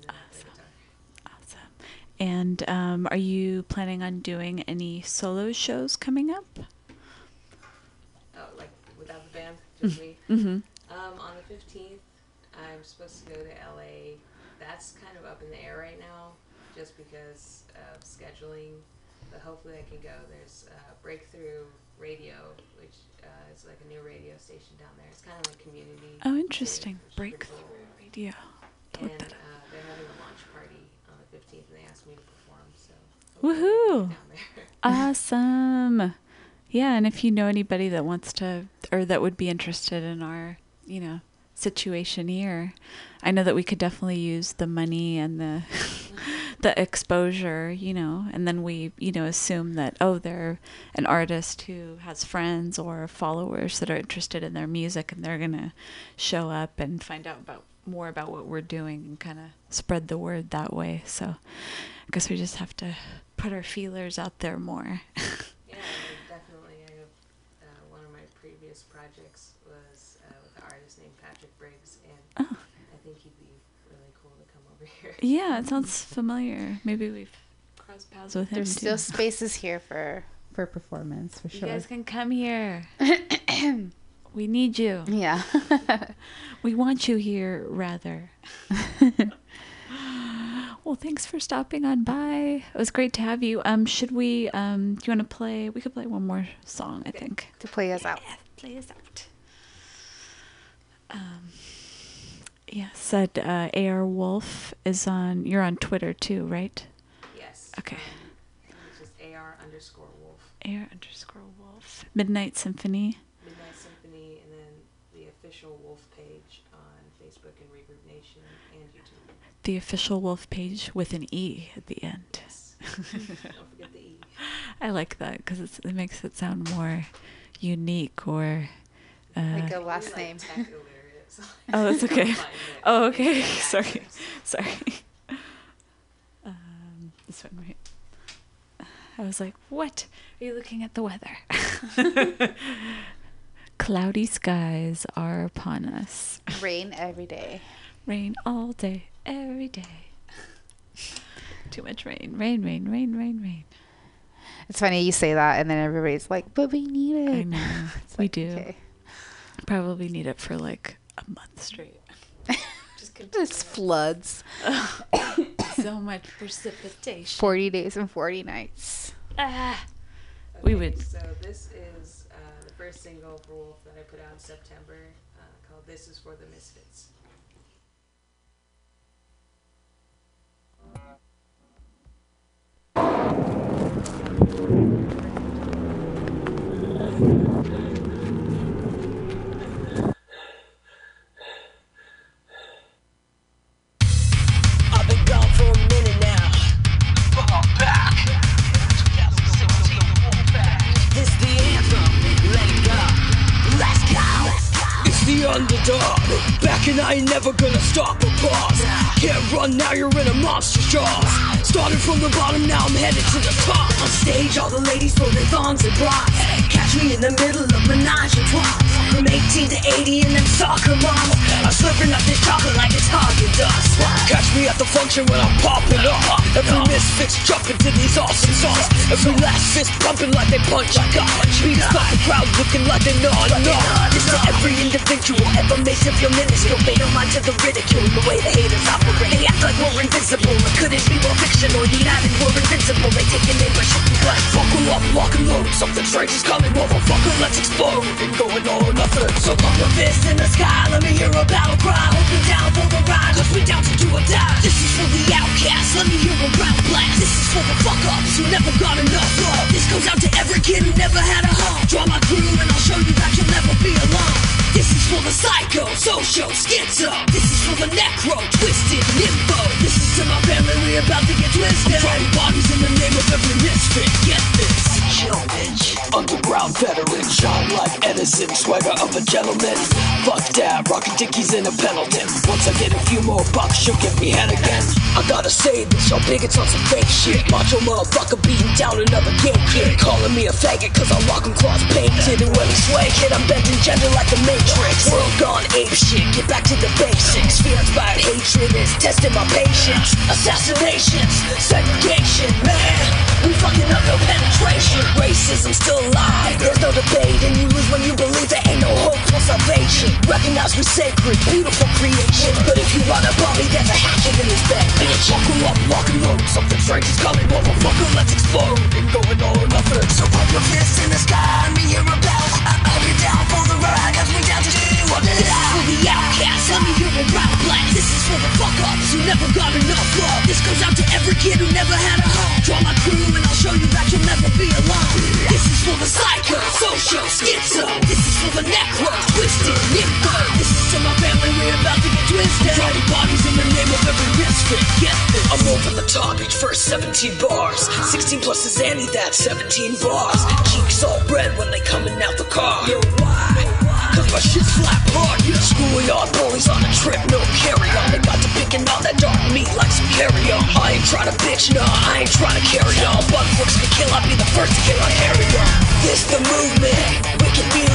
then I play guitar. Awesome. And um, are you planning on doing any solo shows coming up? Oh, like without the band, just me. Mm-hmm. Um, on the 15th, I'm supposed to go to LA. That's kind of up in the air right now, just because of scheduling. But hopefully, I can go. There's uh, Breakthrough Radio, which uh, is like a new radio station down there. It's kind of like community. Oh, interesting. Breakthrough. Radio. And uh, they're having a launch party on the 15th, and they asked me to perform. So hopefully I can Woohoo! get down there. Awesome. Yeah, and if you know anybody that wants to or that would be interested in our, you know, situation here, I know that we could definitely use the money and the the exposure, you know, and then we, you know, assume that oh, they're an artist who has friends or followers that are interested in their music and they're going to show up and find out about more about what we're doing and kind of spread the word that way. So, I guess we just have to put our feelers out there more. Yeah, I definitely. I have uh, one of my previous projects was uh, with an artist named Patrick Briggs, and Oh. I think he'd be really cool to come over here. Yeah, it sounds familiar. Maybe we've crossed paths with him. There's too. still spaces here for for performance for sure. You guys can come here. we need you. yeah. We want you here, rather. well, thanks for stopping on by. It was great to have you. Um, should we? Um, do you want to play? We could play one more song. I think. to play us out. play us out. Um, yeah, said uh, AR Wolf is on. You're on Twitter too, right? Yes. Okay. Um, it's just AR underscore Wolf, AR underscore Wolf. Midnight Symphony. Midnight Symphony, and then the official Wolf page on Facebook and Reverb Nation and YouTube. The official Wolf page with an E at the end. Yes. Don't forget the E. I like that because it makes it sound more unique or. Uh, Like a Really, last like, name. Tech illiterate, so Oh, that's okay. Oh, okay. like Sorry. Sorry. Um, this one right. I was like, "What? Are you looking at the weather?" Cloudy skies are upon us. Rain every day. Rain all day, every day. Too much rain. Rain, rain, rain, rain, rain. It's funny you say that, and then everybody's like, "But we need it." I know. It's we like, do. okay. Probably need it for like a month straight. Just continue. Floods. so much precipitation. Forty days and forty nights. Ah. We would- So this is uh, the first single for Wolf that I put out in September, uh, called "This Is for the Misfits." I've underdog. Back and I ain't never gonna stop or pause. Can't run now, you're in a monster's jaws. Started from the bottom, now I'm headed to the top. On stage, all the ladies their thongs and bras. Catch me in the middle of menage a trois. From 18 to 80 and them soccer moms. I'm slurping up this chocolate like it's Haagen-Dazs. Catch me at the function when I'm popping up. Every misfit's jumping to these awesome songs. Every last fist pumping like they punch a gun. Beats got the crowd looking like they know enough. This to every individual ever makes of your minuscule. They don't mind to the ridicule the way the haters operate. They act like we're invincible. It couldn't be more fictional. United, we're invincible. They take your name but shooting guns. Buckle up, lock and load. Something strange is coming, motherfucker. Let's explode. Ain't going all or nothing. So pump your fist in the sky. Let me hear a battle cry. Hope you're down for the ride. Cause we down to do or die. This is for the outcasts. Let me hear a round blast. This is for the fuck ups who never got enough love. This goes out to every kid who never had a home. Draw my crew and I'll show you that you'll never be alone. This is for the psycho, social, schizo. This is for the necro, twisted, nympho. This is to my family, we about to get twisted. Throwing bodies in the name of every misfit. Get this. Chill, bitch. Underground veteran, shine like Edison. swagger of a gentleman. Fuck that, rockin' dickies in a Pendleton. Once I get a few more bucks, she'll give me head again. I gotta say this, y'all bigots on some fake shit. Macho motherfucker beating down another gay kid. Calling me a faggot cause I'm rockin' claws painted. And when he sway, kid, I'm bending gender like the Matrix. World gone ape shit, get back to the basics. Fear inspired hatred is testing my patience. Assassinations, segregation, man. We fucking up no penetration. Racism still There's no debate, and you lose when you believe there ain't no hope for salvation. Recognize we're sacred, beautiful creation. But if you wanna me, there's a hatchet in his bed. Bitch, walking up, walking low. Something strange is coming, motherfucker. Let's explode. And going all or nothing. So put your fists in the sky and me and rebel. I- I'll be down for the ride. As we down to This is for the outcasts. Let me hear a rap blast. This is for the fuck ups who never got enough love. This goes out to every kid who never had a home. Draw my crew and I'll show you that you'll never be alone. This is for the psycho, social, schizo. This is for the necro, twisted, nympho. This is to my family, we're about to get twisted. Friday bodies in the name of every misfit. Get this. I'm over the top, each verse 17 bars. 16 plus is Annie, that's 17 bars. Cheeks all red when they coming out the car. Yo, why? Cause my shit slap hard. Schoolyard bullies on a trip, no carry on. They got to picking on that dark meat like some carry on. I ain't trying to bitch, nah, I ain't trying to carry on. But works can kill, I'll be the first to kill on on. This the movement,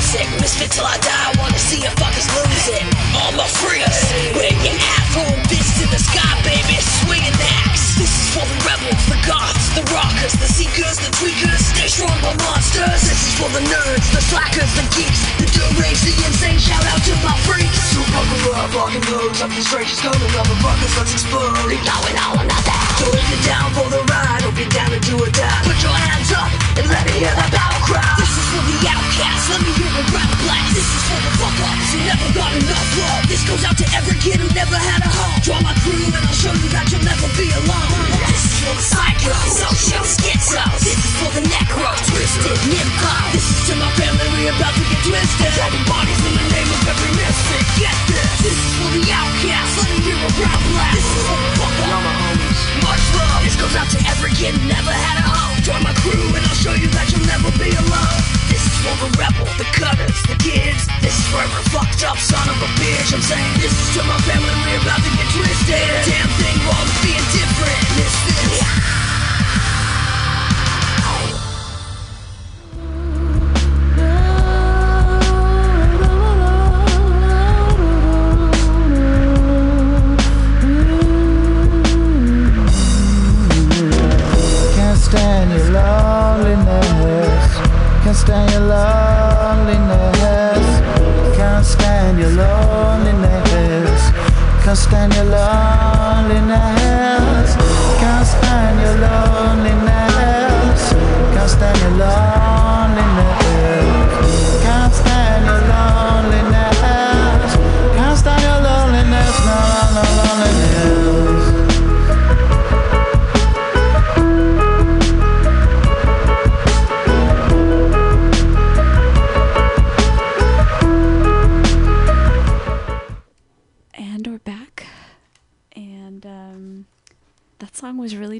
wicked music. Misfit till I die, wanna see you fuckers lose it. All my freaks, where you at? Throwing fists in the sky, baby, swinging axe. This is for the rebels, the goths, the rockers, the seekers, the tweakers. Stay strong, my monsters. This is for the nerds, the slackers, the geeks, the deranged, the insane. Shout out to my freaks. So buckle up, rockin' low, something strange is coming, motherfuckers, let's explode. Ain't going all or nothing. So if you're down for the ride, hope you're down to do or die. Put your hands up and let me hear the battle cry. This is for the outcasts, let me hear a rap blast. This is for the fuck ups who never got enough love. This goes out to every kid who never had a home. Draw my crew and I'll show you that you'll never be alone. This is for the psycho, social, schizo. This is for the necro, twisted, nympho. This is to my family, we about to get twisted. Dragging bodies in the name of every misfit. Get this. This is for the outcasts, let me hear a rap blast. This is for the fuck ups. Much love. This goes out to every kid who never had a home. Join my crew and I'll show you that you'll never be alone. This for the rebel, the cutters, the kids. This is for every fucked up son of a bitch. I'm saying this is to my family, we're about to get twisted. Damn thing wrong with being different. Misfits. Can't stand your loneliness. Can't stand your loneliness. Can't stand your loneliness. Can't stand your loneliness.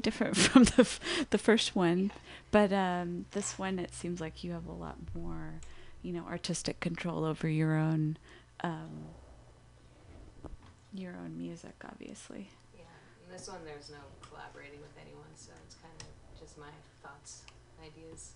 Different from the f- the first one, but um, this one it seems like you have a lot more, you know, artistic control over your own um, your own music, obviously. Yeah, in this one there's no collaborating with anyone, so it's kind of just my thoughts, ideas.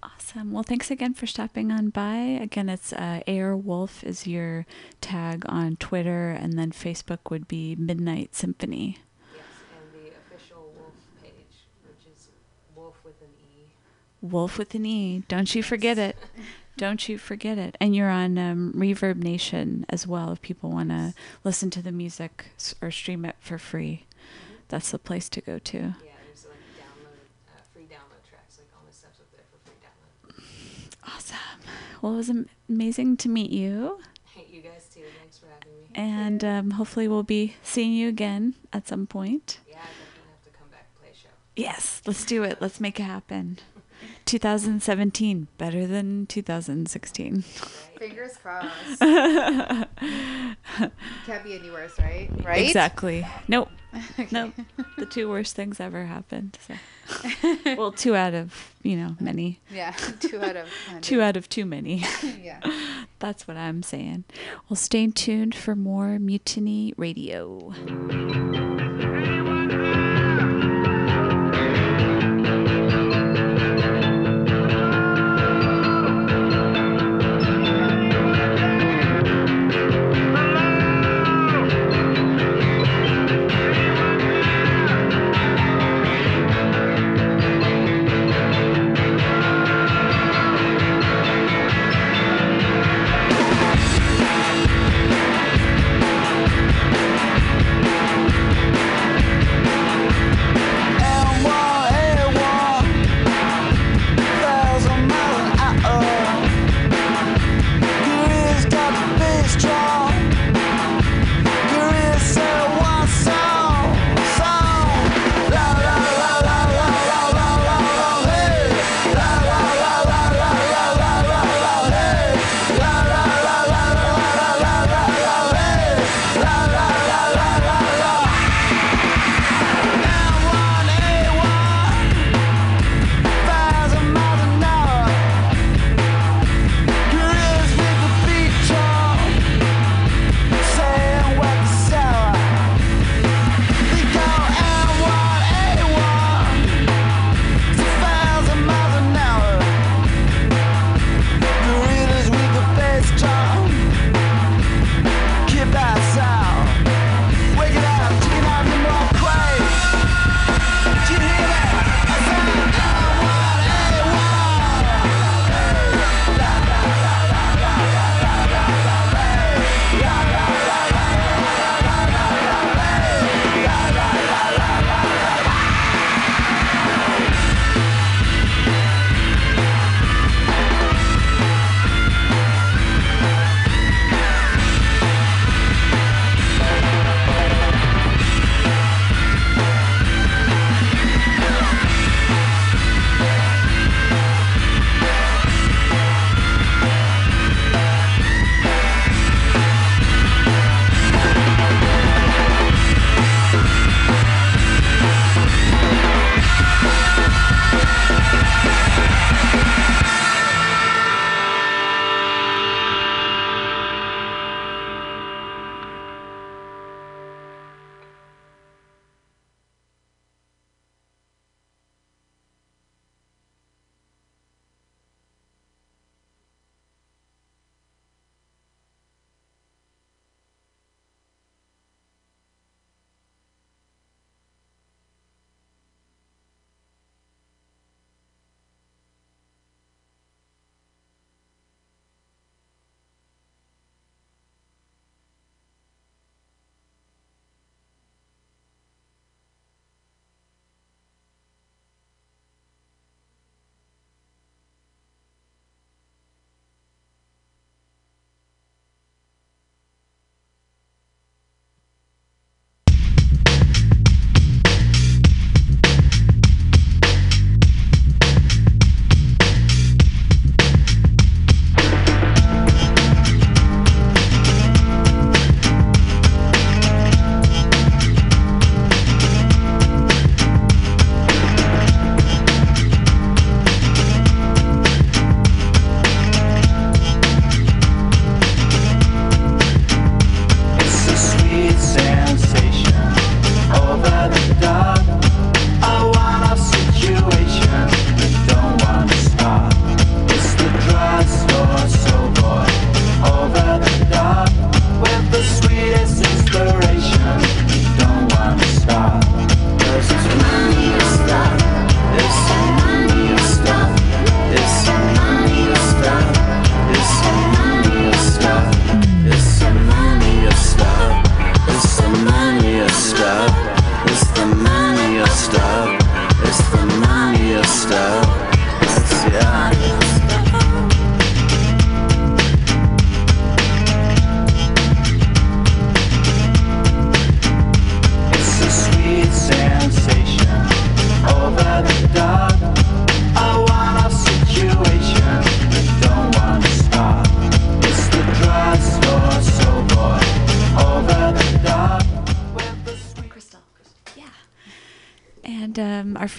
Awesome. Well, thanks again for stopping on by. Again, it's uh, AR Wolf is your tag on Twitter, and then Facebook would be Midnight Symphony. Yes, and the official Wolf page, which is Wolf with an E. Wolf with an E. Don't you forget it. Don't you forget it. And you're on um, Reverb Nation as well if people want to listen to the music or stream it for free. That's the place to go to. Yeah, there's like download, uh, free download tracks, like all this stuff's up there for free download. Awesome. Well, it was am- amazing to meet you. Hey, you guys too. Thanks for having me. And um, hopefully, we'll be seeing you again at some point. Yeah, I definitely have to come back and play a show. Yes, let's do it. Let's make it happen. 2017, better than 2016. Fingers crossed. Can't be any worse, right? Right? Exactly. Nope. No, the two worst things ever happened. So. well, two out of you know many. Yeah, two out of two out of too many. Yeah. That's what I'm saying. Well, stay tuned for more Mutiny Radio.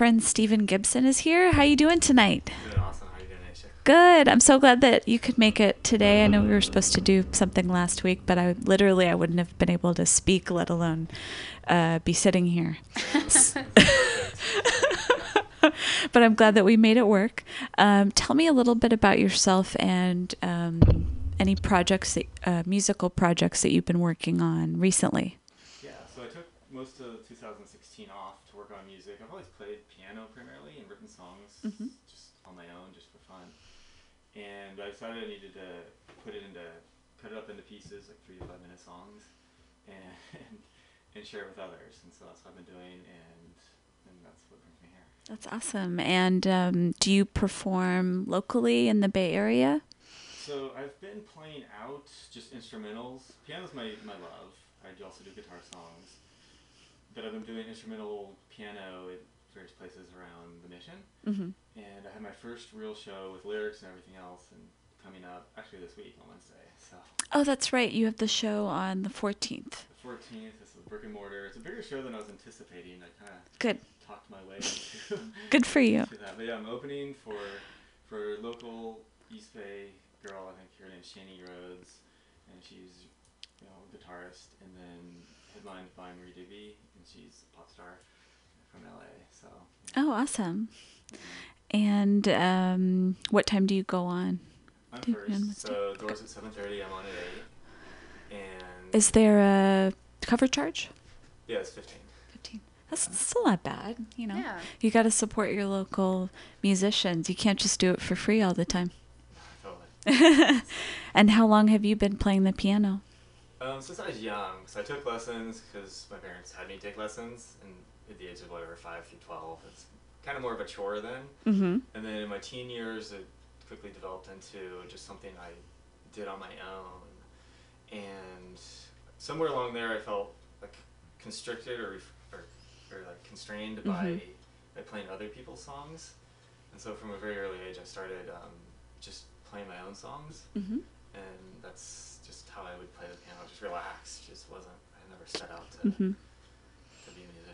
Friend Stephen Gibson is here. How you doing tonight? Doing awesome. How you doing, Aisha? Good. I'm so glad that you could make it today. I know we were supposed to do something last week, but I literally I wouldn't have been able to speak, let alone uh, be sitting here. but I'm glad that we made it work. Um, tell me a little bit about yourself and um, any projects, that, uh, musical projects that you've been working on recently. Yeah, so I took most of 2016 off to work on music. I've always played piano primarily and written Mhm. just on my own, just for fun. And I decided I needed to put it into, cut it up into pieces, like three to five minute songs, and and share it with others. And so that's what I've been doing, and and that's what brings me here. That's awesome. And um, do you perform locally in the Bay Area? So I've been playing out just instrumentals. Piano's my, my love. I do also do guitar songs. But I've been doing instrumental piano various places around the mission. Mhm. And I had my first real show with lyrics and everything else and coming up actually this week on Wednesday. So Oh, that's right. You have the show on the 14th. the 14th, this is brick and mortar. It's a bigger show than I was anticipating. I kind of Good. talked my way into Good for you. But yeah, I'm opening for for local East Bay girl. I think her name's Shani Rhodes, and she's you know a guitarist. And then headlined by Marie Digby, and she's a pop star from LA. So Oh, awesome. And um, what time do you go on? I'm Do on first. So doors at 7:30. I'm on at eight. And Is there a cover charge? yeah, it's 15. That's still not bad, you know. Yeah. You got to support your local musicians. You can't just do it for free all the time. Totally. and how long have you been playing the piano? Um, since I was young, so I took lessons because my parents had me take lessons, and at the age of whatever five through twelve, it's kind of more of a chore then. Mhm. And then in my teen years, it quickly developed into just something I did on my own, and somewhere along there, I felt like constricted or or, or like constrained by Mhm. by playing other people's songs, and so from a very early age, I started um, just playing my own songs Mhm. and that's just how I would play the piano. Just relaxed. Just wasn't. I never set out to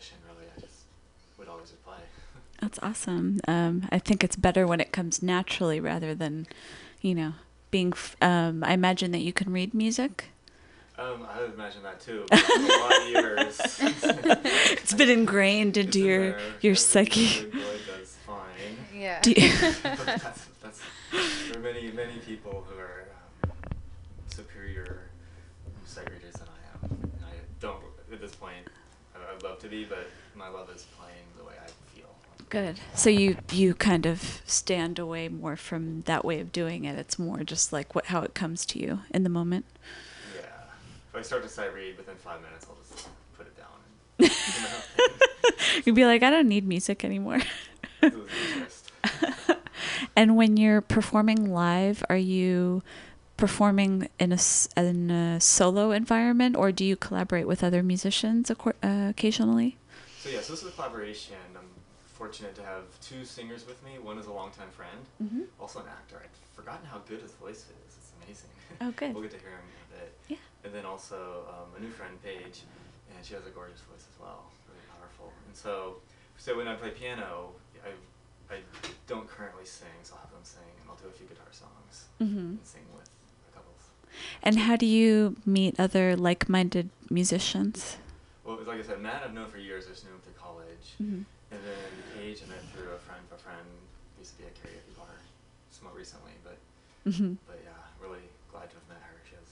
To be a musician. Really, I just would always just play. That's awesome. Um, I think it's better when it comes naturally rather than, you know, being. F- um, I imagine that you can read music. Um, I would imagine that too. but a lot of years. It's been ingrained into It's your there. your psyche. good does fine. Yeah. Do you- that's, that's, there are many many people who are um, superior sight readers than I am. And I don't at this point. I, I'd love to be, but my love is playing the way I feel. Good. So you you kind of stand away more from that way of doing it. It's more just like what how it comes to you in the moment. Yeah. If I start to sight read within five minutes, I'll just put it down. And do my. You'd be like, I don't need music anymore. And when you're performing live, are you performing in a, in a solo environment or do you collaborate with other musicians uh, occasionally? So yeah, so this is a collaboration. I'm fortunate to have two singers with me. One is a longtime friend, Mhm. also an actor. I'd forgotten how good his voice is. It's amazing. Oh, good. we'll get to hear him in a bit. Yeah. And then also um, a new friend, Paige, and she has a gorgeous voice as well, really powerful. And so, so when I play piano, I I don't currently sing, so I'll have them sing, and I'll do a few guitar songs Mhm. and sing with a couple. And how do you meet other like minded musicians? Well, like I said, Matt I've known for years. I just knew him through college. Mhm. And then Paige I met through a friend of a friend. who used to be a karaoke bar somewhat recently, but Mhm. but yeah, really glad to have met her. She has,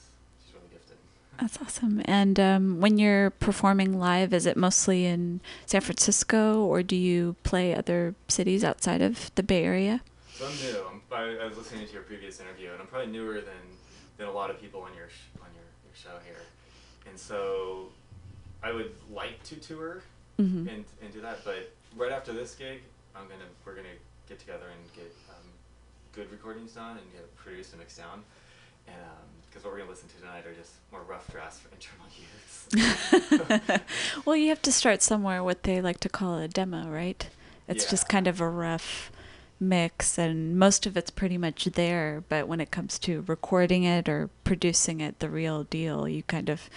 she's really gifted. That's awesome. And um, when you're performing live, is it mostly in San Francisco or do you play other cities outside of the Bay Area? So I'm new. I'm, I was listening to your previous interview, and I'm probably newer than, than a lot of people on your sh- on your, your show here. And so I would like to tour Mhm. and, and do that, but right after this gig, I'm gonna we're gonna get together and get um, good recordings done and get produced and mixed down. And because what we're gonna listen to tonight are just more rough drafts for internal use. well, you have to start somewhere what they like to call a demo, right? It's just kind of a rough mix, and most of it's pretty much there. But when it comes to recording it or producing it, the real deal, you kind of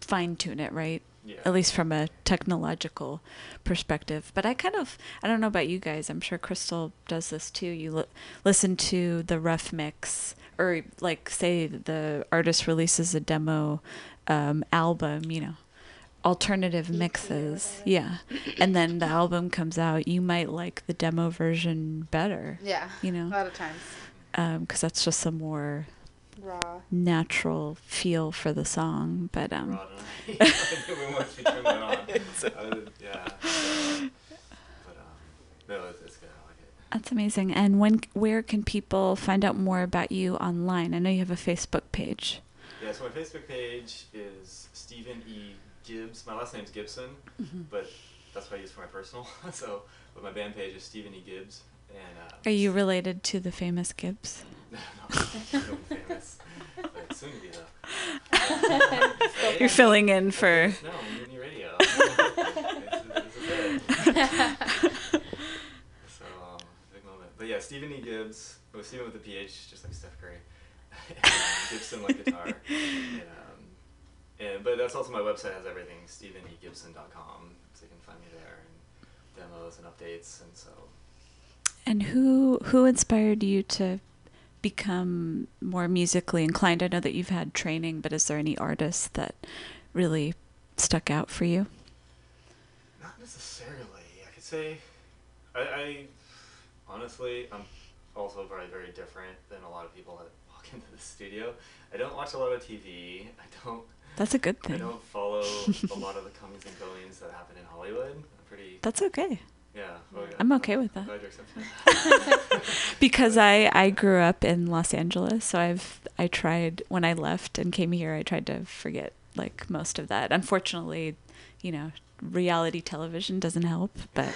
fine tune it, right? Yeah. at least from a technological perspective. But I kind of, I don't know about you guys. I'm sure Crystal does this too. You li- listen to the rough mix, or like say the artist releases a demo um, album, you know, alternative mixes. Yeah. And then the album comes out. You might like the demo version better. Yeah, You know, a lot of times. because that's just a more Raw. natural feel for the song. But um, Rod and I, I knew once we turned that on. I would- yeah. But um, no, it's, it's good. Like it. That's amazing. And when, where can people find out more about you online? I know you have a Facebook page. Yeah, so my Facebook page is Stephen E. Gibbs. My last name's Gibson, Mhm. but that's what I use for my personal. so, but my band page is Stephen E. Gibbs. And uh, Are you related to the famous Gibbs? no, no, famous, but soon to be though. You're filling in for. No, Mutiny Radio. It's- it's a so, um, big moment. But yeah, Stephen E. Gibbs. Oh, Stephen with a PH, just like Steph Curry. and, um, Gibson like guitar. And, um, and, but that's also my website has everything, stephenegibson.com. So you can find me there and demos and updates. And so, And who who inspired you to become more musically inclined? I know that you've had training, but is there any artists that really stuck out for you? Not necessarily. I could say, I, I honestly, I'm also very, very different than a lot of people that walk into the studio. I don't watch a lot of TV. I don't. That's a good thing. I don't follow a lot of the comings and goings that happen in Hollywood. I'm pretty. That's okay. Yeah. oh, yeah. I'm okay with that. Glad you accept because I I grew up in Los Angeles, so I've I tried when I left and came here. I tried to forget like most of that. Unfortunately, you know, reality television doesn't help, but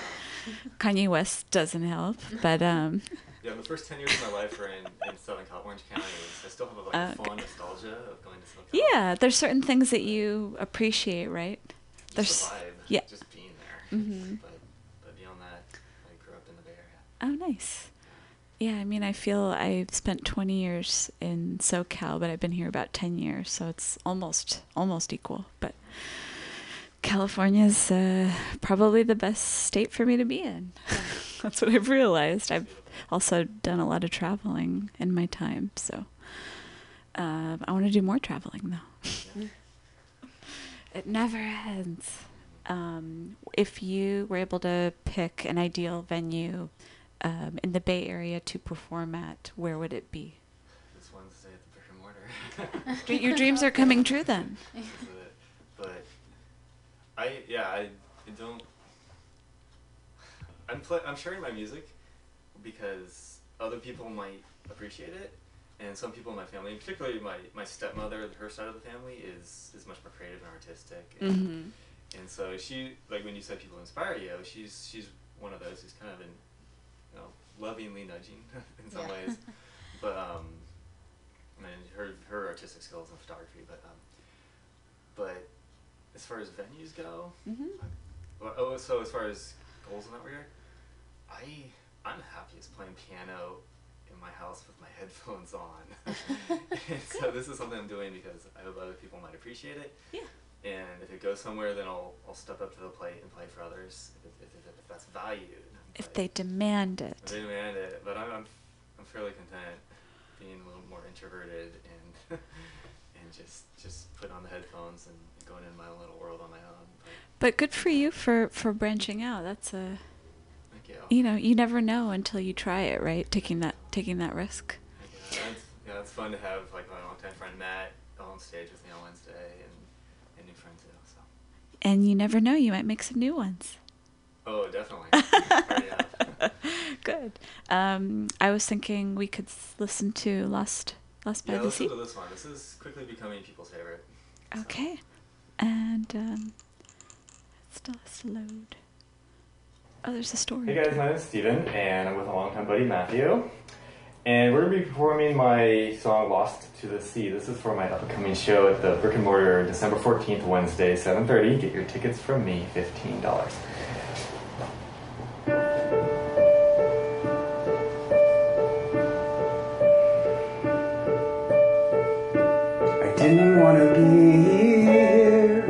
Kanye West doesn't help. But um, Yeah, the first ten years of my life were in, in Southern Orange County. So I still have a, like, Uh, fond nostalgia of going to Southern yeah, there's certain things that you appreciate, right? There's Just the vibe, yeah. just being there. Mhm. But, but beyond that, I grew up in the Bay Area. Oh, nice. Yeah, I mean, I feel I've spent 20 years in SoCal, but I've been here about 10 years, so it's almost almost equal. But California's uh, probably the best state for me to be in. That's what I've realized. I've also done a lot of traveling in my time, so uh, I want to do more traveling though. it never ends. Um, if you were able to pick an ideal venue um, in the Bay Area to perform at, where would it be? This Wednesday at the brick and mortar. Your dreams are coming true then. This is it. But I yeah I, I don't. I'm pla I'm sharing my music because other people might appreciate it, and some people in my family, particularly my, my stepmother, her side of the family is is much more creative and artistic. And, Mhm. and so she like when you said people inspire you, she's she's one of those who's kind of in you know lovingly nudging in some Yeah. ways, but um, and her her artistic skills in photography, but um, but as far as venues go, Mhm. well, oh, so as far as goals in that regard, I I'm happiest playing piano in my house with my headphones on. so this is something I'm doing because I hope other people might appreciate it. Yeah. And if it goes somewhere, then I'll I'll step up to the plate and play for others if, if, if, if that's valued. If they demand it. I demand it, but I'm, I'm I'm fairly content being a little more introverted and and just just put on the headphones and going in my own little world on my own. But But good for you for, for branching out. That's a, thank you. you know, you never know until you try it, right? Taking that taking that risk. Yeah, it's, yeah, it's fun to have like my longtime friend Matt on stage with me on Wednesday and and new friends too. So And you never know, you might make some new ones. oh, definitely. Good. Um, I was thinking we could listen to Lost Lost by yeah, the listen Sea. to this one. This is quickly becoming people's favorite. Okay. And um, it still has to load. Oh, there's a story. Hey guys, my name's Stephen, and I'm with a longtime buddy Matthew. And we're going to be performing my song Lost to the Sea. This is for my upcoming show at the Brick and Mortar December 14th, Wednesday, 7.30. Get your tickets from me, $15. I didn't want to be here,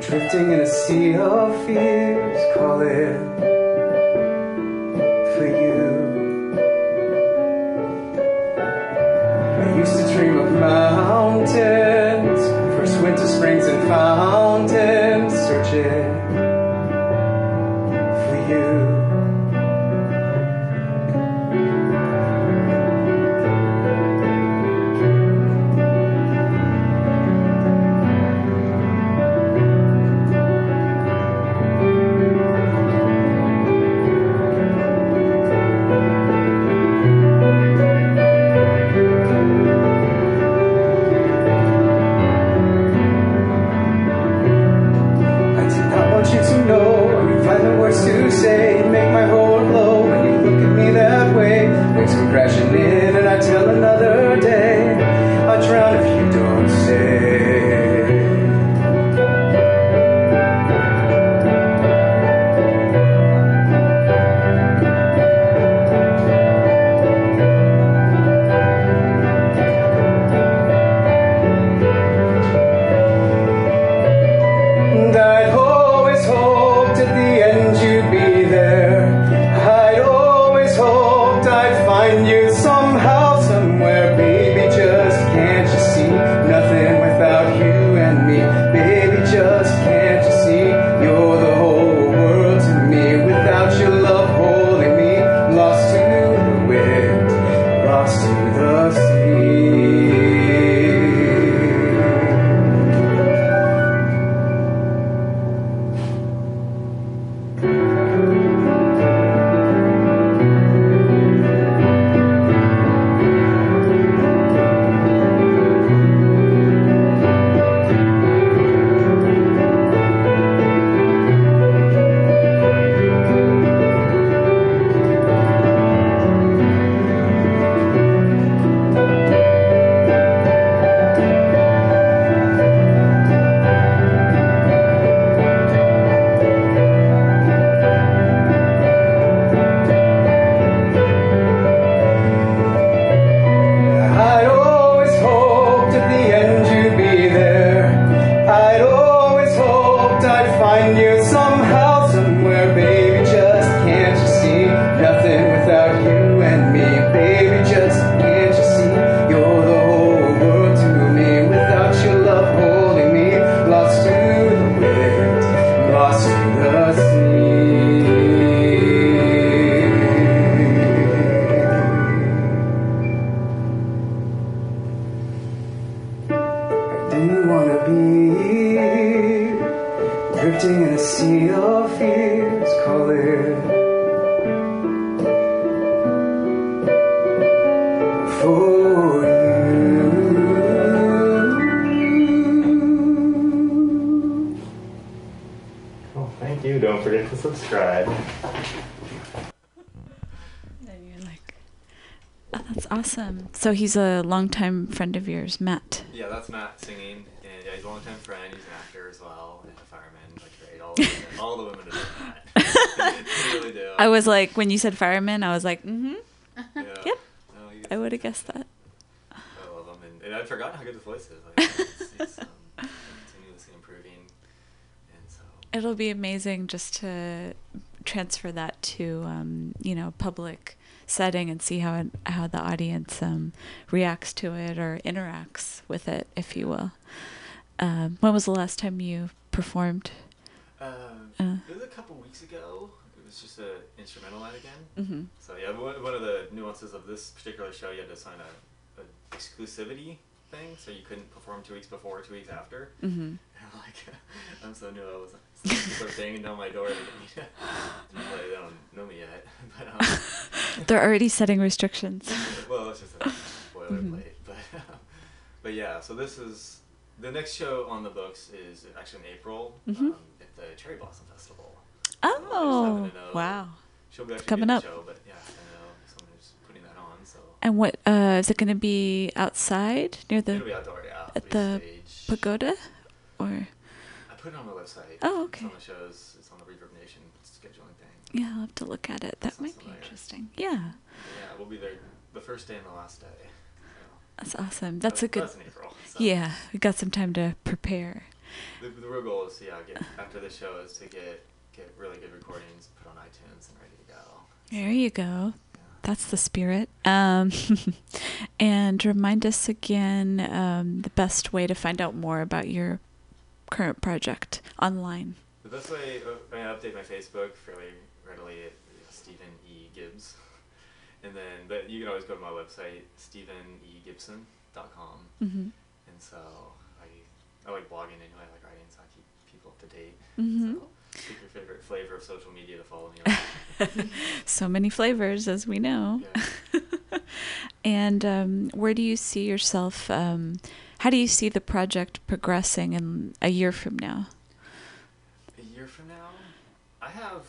drifting in a sea of fears calling So he's a longtime friend of yours, Matt. Yeah, that's Matt singing, and yeah, he's a longtime friend. He's an actor as well, and a fireman. Like, great, all the women, all the women that. really do. I was like, when you said fireman, I was like, mm-hmm. Yeah. Yep. No, I would have guessed that. I love him, and, and I'd forgotten how good his voice is. Like, it's, it's um, continuously improving, and so It'll be amazing just to transfer that to, um, you know, public setting and see how it, how the audience um, reacts to it or interacts with it, if you will. Um, when was the last time you performed? Um, Uh. it was a couple weeks ago. It was just an instrumental night again. Mhm. So yeah, one, one of the nuances of this particular show, you had to sign a, a exclusivity thing, so you couldn't perform two weeks before or two weeks after. Mhm. And like, I'm so new. I was people are banging down my door. to get me to play. They don't know me yet, but um, They're already setting restrictions. well, it's just a boilerplate. But but yeah, so this is the next show on the books is actually in April Mhm. um, at the Cherry Blossom Festival. So Oh, know- wow. She'll be It's coming up. show, but yeah, I know someone putting that on. So And what uh, is it going to be outside near the It'll be outdoor, yeah. at the be staged. pagoda, or put it on my website. Oh, okay. It's on the shows. It's on the Reverb Nation scheduling thing. yeah, I'll have to look at it. That might be interesting. Yeah, Yeah, we'll be there the first day and the last day. that's awesome. That's a good. That's April. So. Yeah, we got some time to prepare. the, the real goal is, yeah, get after the show is to get get really good recordings put on iTunes and ready to go. There you go. That's the spirit. Um, and remind us again um, the best way to find out more about your current project online. The best way uh, I update my Facebook fairly readily at Stephen E. Gibbs, and then but you can always go to my website stephenegibson.com. Mhm. And so I I like blogging anyway. I like writing, so I keep people up to date. Mhm. So pick your favorite flavor of social media to follow me on. so many flavors, as we know. and um, where do you see yourself? Um, how do you see the project progressing in a year from now? A year from now, I have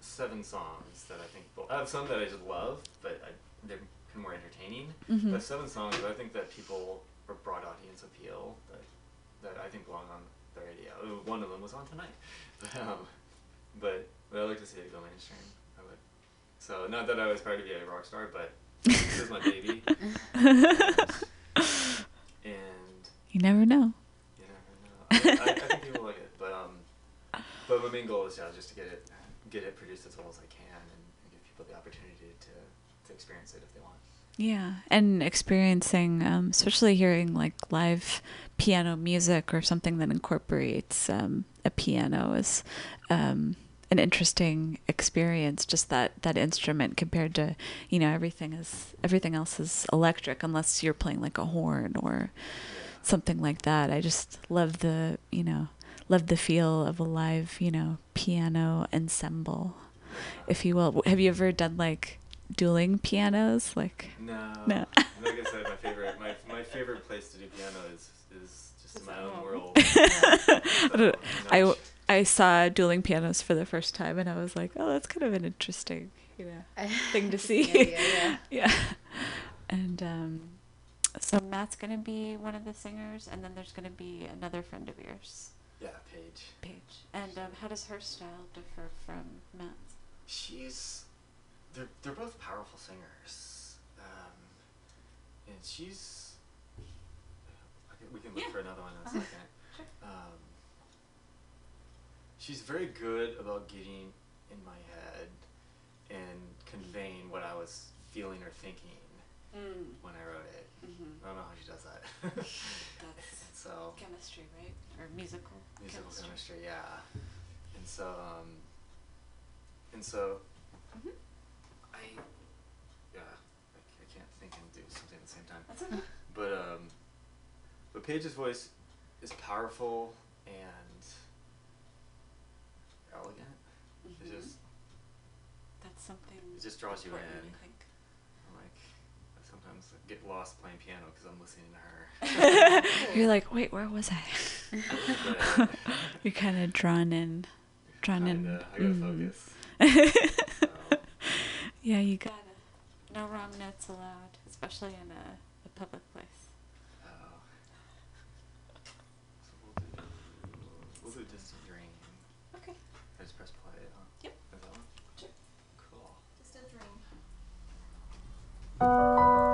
seven songs that I think. I have some that I just love, but I, they're more entertaining. Mhm. But seven songs that I think that people or broad audience appeal that that I think belong on the radio. One of them was on tonight, but um, but but I like to see it go mainstream. I would. So not that I was proud to be a rock star, but this is my baby. You never know. you never know. I, I, think people like it, but um, but my main goal is yeah, just to get it get it produced as well as I can and, and give people the opportunity to to experience it if they want. Yeah, and experiencing, um, especially hearing like live piano music or something that incorporates um, a piano is um, an interesting experience. Just that that instrument compared to you know everything is everything else is electric unless you're playing like a horn or something like that. I just love the you know love the feel of a live you know piano ensemble, if you will. Have you ever done like dueling pianos like? No. No. like I said, my favorite my, my favorite place to do piano is is just in my own world. I, So, I, you know, w- I saw dueling pianos for the first time and I was like, oh, that's kind of an interesting, you know, thing to see. Yeah, yeah, yeah. Yeah. And um, so Matt's going to be one of the singers, and then there's going to be another friend of yours, yeah, Paige. Paige. And um, how does her style differ from Matt's? She's they're they're both powerful singers. Um, and she's can- we can look Yeah. for another one in a Uh-huh. second. Um, she's very good about getting in my head and conveying what I was feeling or thinking Mm. when I wrote it. Mhm. I don't know how she does that. That's so chemistry, right? Or musical musical chemistry. chemistry, yeah. And so, um, and so, I, yeah, I, I can't think and do something at the same time. That's okay. But um, but Paige's voice is powerful and elegant. It Mhm. just That's something. it just draws you in. I think. I'm like, I sometimes get lost playing piano because I'm listening to her. You're like, wait, where was I? You're kind of drawn in, drawn in. Kinda, I gotta Mm. focus. yeah, you gotta. No wrong notes allowed, especially in a, a public place. Oh. So we'll do, we'll do Distant Dream. Okay. I just press play. Huh? Yep. Is that one? Sure. Cool. Dream.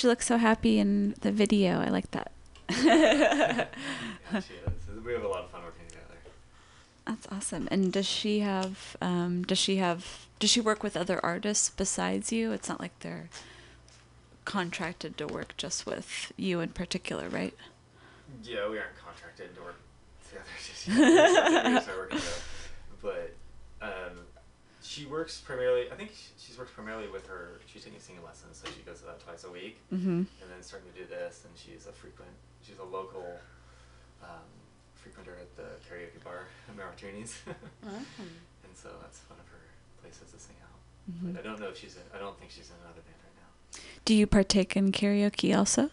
Paige looks so happy in the video. I like that. Yeah, she. We have a lot of fun working together. That's awesome. And does she have um does she have does she work with other artists besides you? It's not like they're contracted to work just with you in particular, right? Yeah, we aren't contracted to work together just yet. We're starting to start working together. But um, she works primarily. I think worked primarily with her. She's taking singing lessons, so she goes to that twice a week. Mhm. And then starting to do this, and she's a frequent. She's a local um, frequenter at the karaoke bar at Martuni's. And so that's one of her places to sing out. Mhm. But I don't know if she's. In, I don't think she's in another band right now. Do you partake in karaoke also?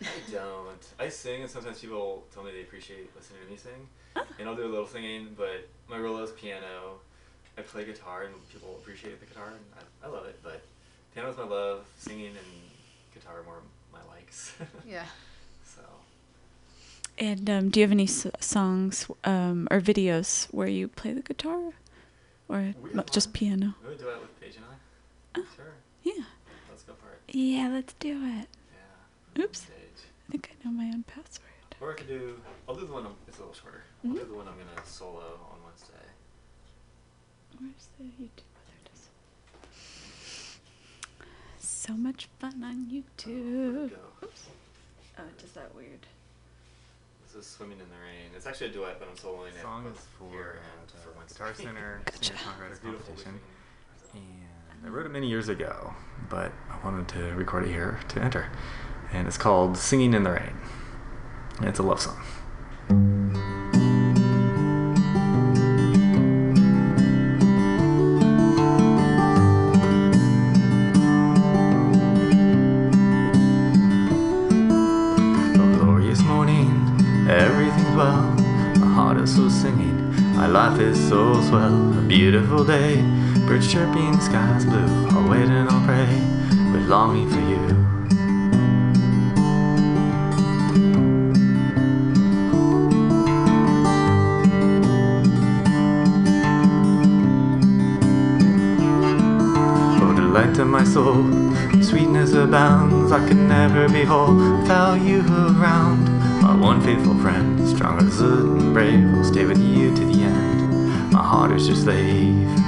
I don't. I sing, and sometimes people tell me they appreciate listening to me sing, and I'll do a little singing. But my role is piano. I play guitar, and people appreciate the guitar, and I, I love it. But piano is my love. Singing and guitar are more my likes. Yeah. So And um, do you have any s- songs um, or videos where you play the guitar, or We mo- have just one. piano? Can we do it with Paige and I? Sure. Yeah. Let's go for it. Yeah, let's do it. Yeah. Oops. Stage. I think I know my own password. Or I could do. I'll do the one. I'm, it's a little shorter. I'll do the one I'm gonna solo on Wednesday. Where's the YouTube? Oh, there it is. So much fun on YouTube. Go. Oops. Oh, it does that weird. This is swimming in the rain. It's actually a duet, but I'm soloing it. song is for, here uh, and the for Wednesday. Guitar Center Gotcha. singer-songwriter It's beautiful competition. And I wrote it many years ago, but I wanted to record it here to enter. And it's called Singing in the Rain. And it's a love song. Well. My heart is so singing, my life is so swell. A beautiful day, birds chirping, skies blue. I'll wait and I'll pray with longing for you. Oh, delight to my soul, sweetness abounds. I can never be whole without you around. One faithful friend, strong as and brave, will stay with you to the end. My heart is your slave.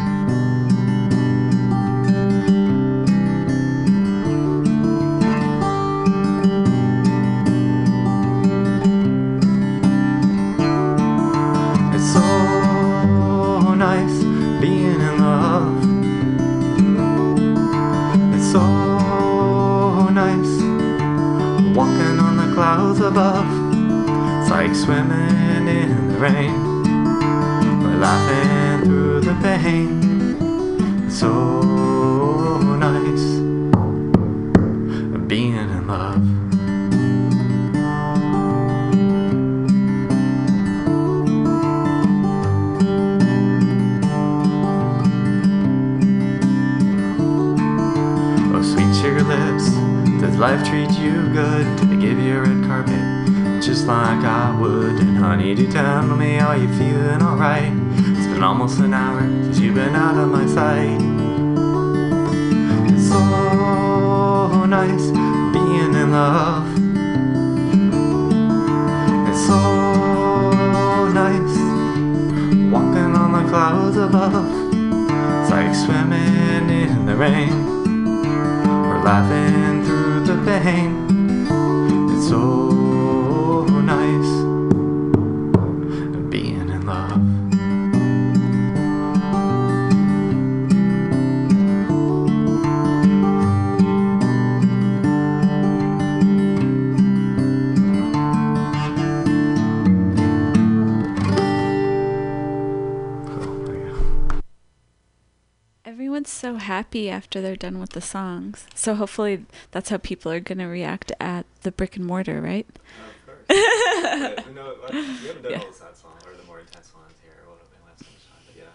After they're done with the songs. So hopefully that's how people are going to react at the brick and mortar, right? Of course. But we, haven't done Yeah. all the sad songs or the more intense ones here. We'll have been last time, but yeah,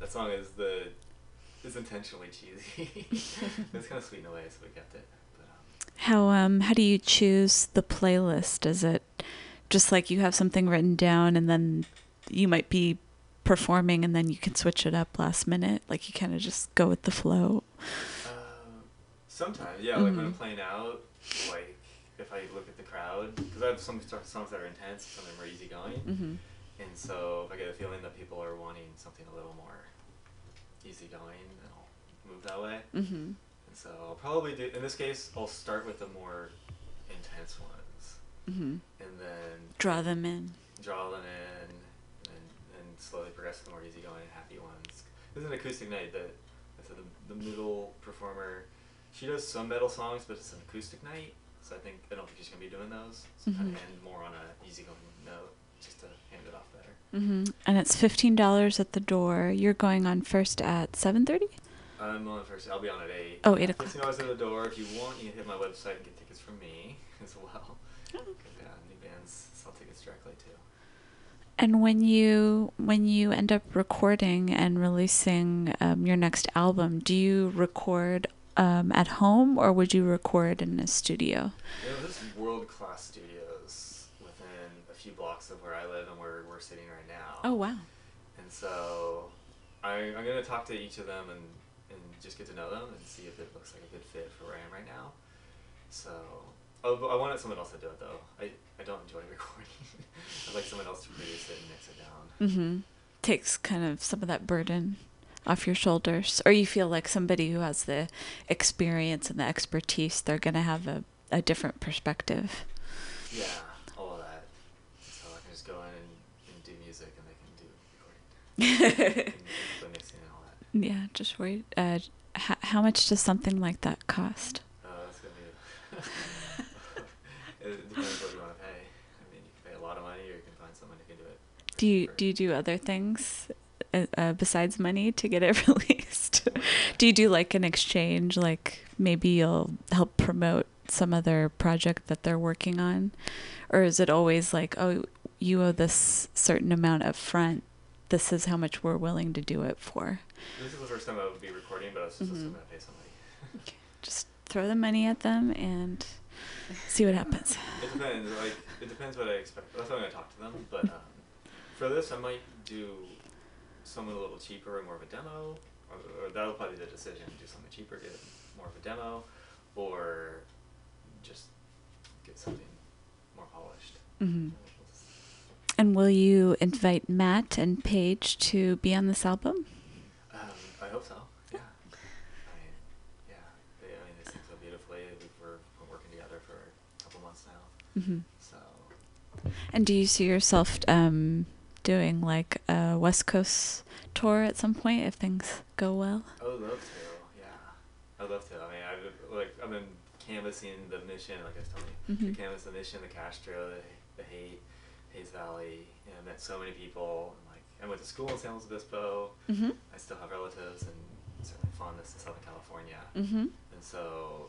that song is the is intentionally cheesy. it's kind of sweet in a way, so we kept it. But um, How um how do you choose the playlist? Is it just like you have something written down and then you might be performing and then you can switch it up last minute? Like you kind of just go with the flow. Um, Sometimes, yeah. Like when I'm playing out, like if I look at the crowd, because I have some songs that are intense, some of them are easygoing, Mhm. and so if I get a feeling that people are wanting something a little more easygoing, then I'll move that way. Mhm. And so I'll probably do. In this case, I'll start with the more intense ones, Mhm. and then Draw them in. draw them in, and and slowly progress to the more easygoing, happy ones. There's an acoustic night that so the the middle performer, she does some metal songs, but it's an acoustic night. So I think I don't think she's gonna be doing those. So kind Mhm. of end more on a easygoing note, just to hand it off better. hmm And it's fifteen dollars at the door. You're going on first at seven thirty. I'm on first. I'll be on at eight. Oh, eight o'clock. Fifteen dollars at the door. If you want, you can hit my website and get tickets from me as well. Oh, Yeah, new bands sell tickets directly. And when you when you end up recording and releasing um, your next album, do you record um, at home or would you record in a studio? There's world class studios within a few blocks of where I live and where we're sitting right now. Oh wow. And so I, I'm going to talk to each of them and, and just get to know them and see if it looks like a good fit for where I am right now. So oh, but I wanted someone else to do it though. I, I don't enjoy recording. I'd like someone else to produce it and mix it down. Mm-hmm. Takes kind of some of that burden off your shoulders, or you feel like somebody who has the experience and the expertise, they're gonna have a, a different perspective. Yeah, all of that. So I can just go in and, and do music and they can do recording. and the mixing and all that. Yeah, just wait. Uh, h- how much does something like that cost? Uh, that's gonna be. it depends what you want to pay. I mean, you can pay a lot of money, or you can find someone who can do you do you do other things uh, uh, besides money to get it released? do you do like an exchange? Like maybe you'll help promote some other project that they're working on, or is it always like, oh, you owe this certain amount up front. This is how much we're willing to do it for. This is the first time I would be recording, but I was just Mhm. assuming I'd pay somebody. Just throw the money at them and see what happens. It depends. Like it depends what I expect. That's why I'm gonna talk to them. But um, for this, I might do something a little cheaper and more of a demo, or, or that'll probably be the decision. Do something cheaper, get more of a demo, or just get something more polished. hmm And will you invite Matt and Paige to be on this album? Um, I hope so. Yeah. I mean, yeah. They, I mean, they sing so beautifully. We've, we're, we're working together for a couple months now. Mhm. So And do you see yourself um, doing like a West Coast tour at some point if things go well? I would love to. Yeah. I'd love to. I mean, I've like I've been canvassing the mission, like I was telling you, Mhm. the canvas the mission, the Castro, the, the Haight, Hayes Valley. You know, I met so many people. And, like I went to school in San Luis Obispo. Mhm. I still have relatives and certainly fondness in Southern California. Mhm. And so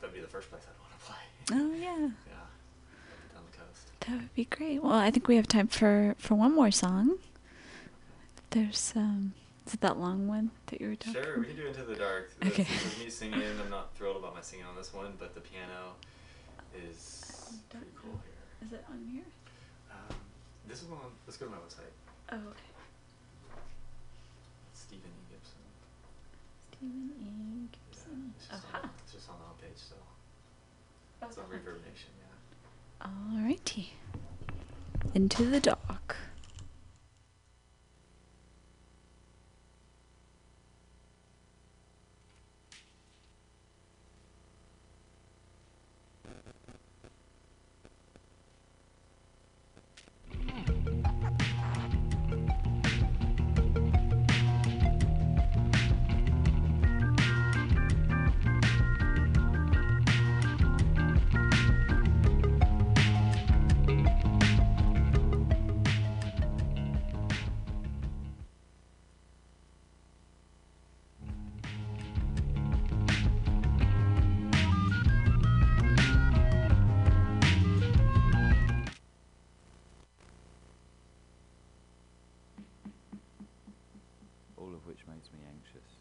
that'd be the first place I'd want to play. Oh yeah, Yeah. Down the coast. That would be great. Well, I think we have time for for one more song. There's um, is it that long one that you were talking? Sure, we can do Into the Dark. Okay. Me singing. I'm not thrilled about my singing on this one, but the piano is pretty cool here. Is it on here? Um, this is one. Let's go to my website. Oh, okay. Stephen E. Gibson. Stephen E. Gibson. It's just, on, it's just on the homepage still. It's on Reverb Nation, yeah. Alrighty. Into the makes me anxious.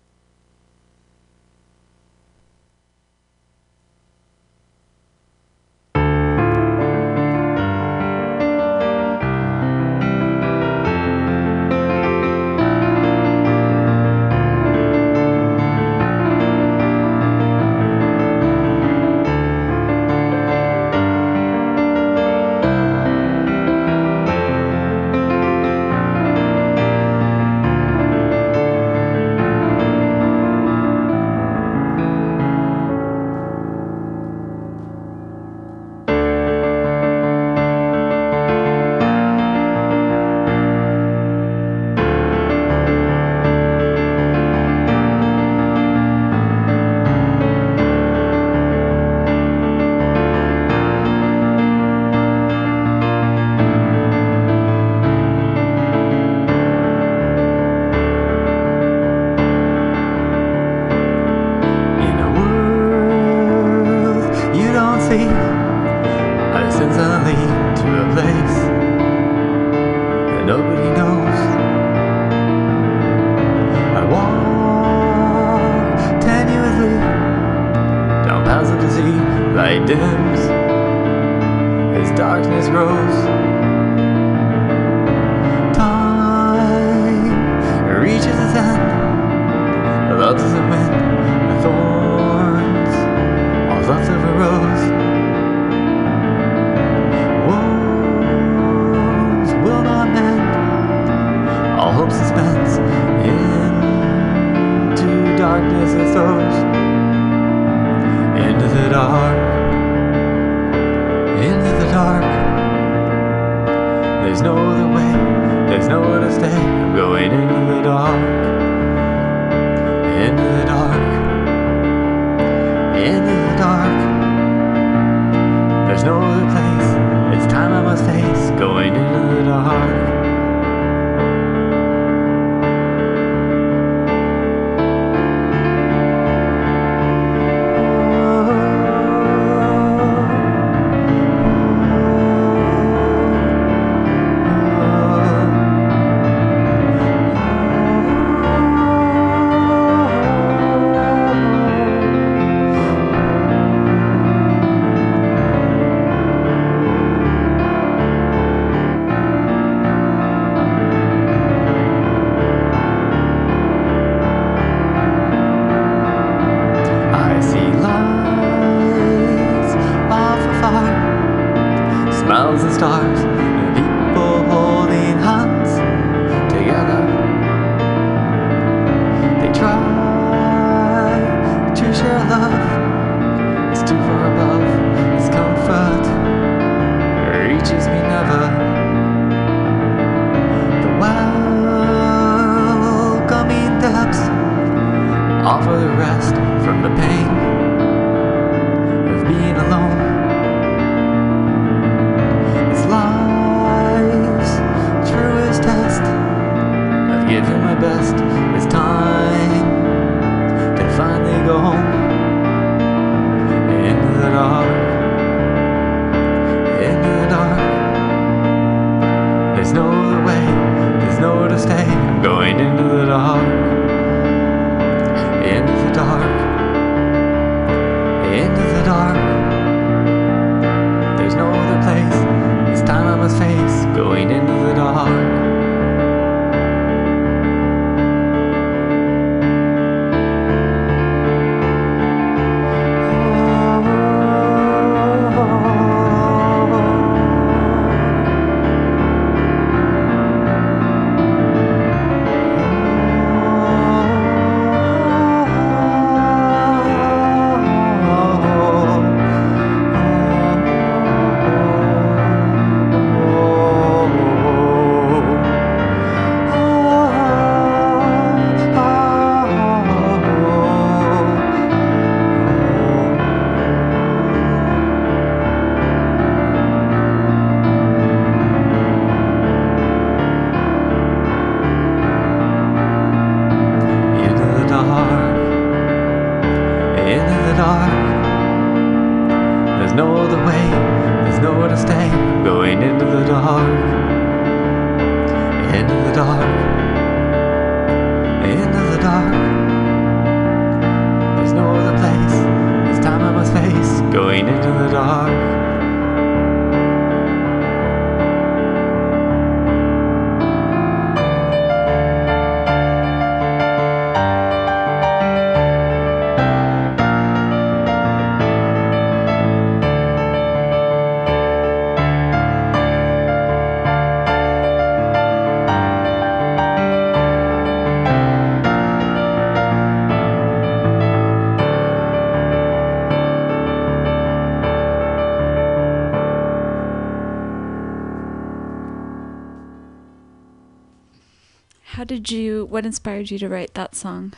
what inspired you to write that song?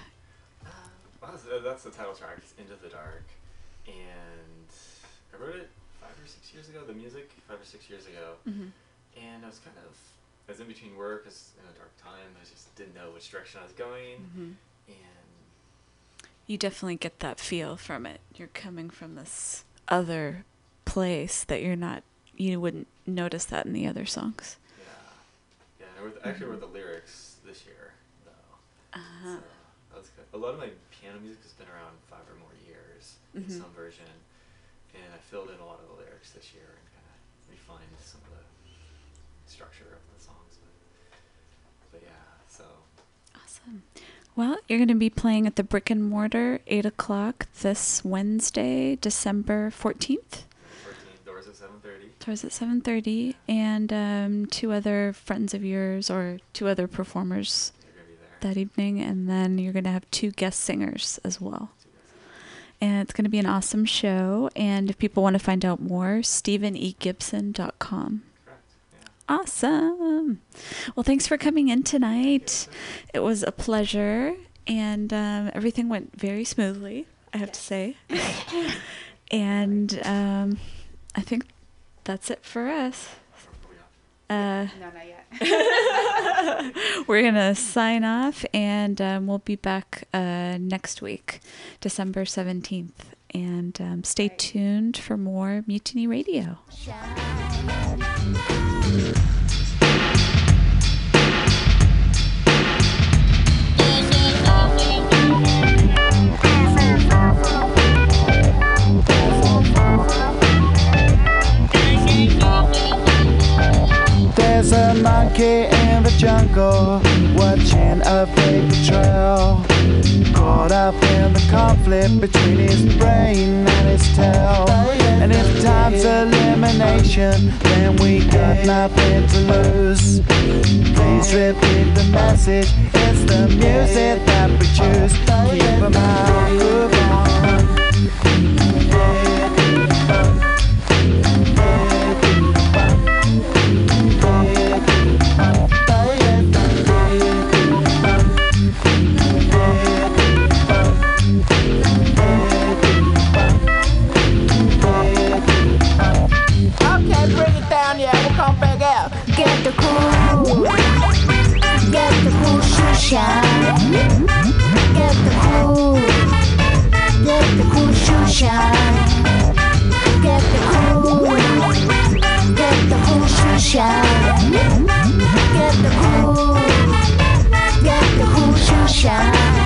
Uh, well, that's, that's, the title track, it's Into the Dark. And I wrote it five or six years ago, the music, five or six years ago. Mm-hmm. And I was kind of, I was in between work, I was in a dark time, I just didn't know which direction I was going. Mm-hmm. And. You definitely get that feel from it. You're coming from this other place that you're not, you wouldn't notice that in the other songs. Yeah. Yeah, and I, wrote, actually wrote the lyrics uh-huh. So that was good. A lot of my piano music has been around five or more years in Mhm. some version, and I filled in a lot of the lyrics this year and kind of refined some of the structure of the songs. But, but yeah, so Awesome. Well, you're going to be playing at the Brick and Mortar, 8 o'clock this Wednesday, December 14th. 14 doors at 7:30. Doors at 7.30. And um, two other friends of yours or two other performers that evening. And then you're going to have two guest singers as well. And it's going to be an awesome show. And if people want to find out more, stephenegibson.com. Awesome. Well, thanks for coming in tonight. It was a pleasure, and um, everything went very smoothly, I have to say. and um, I think that's it for us. Uh, No, not yet. we're going to sign off, and um, we'll be back uh, next week, December 17th. And um, stay tuned for more Mutiny Radio. Conflict between his brain and his tail. And if time's elimination, then we got nothing to lose. Please repeat the message. It's the music that we choose. Keep 'em out, move on. Get the cool, get the cool shoe shine. Get the cool, get the cool shoe shine. Get the cool, get the cool shoe shine.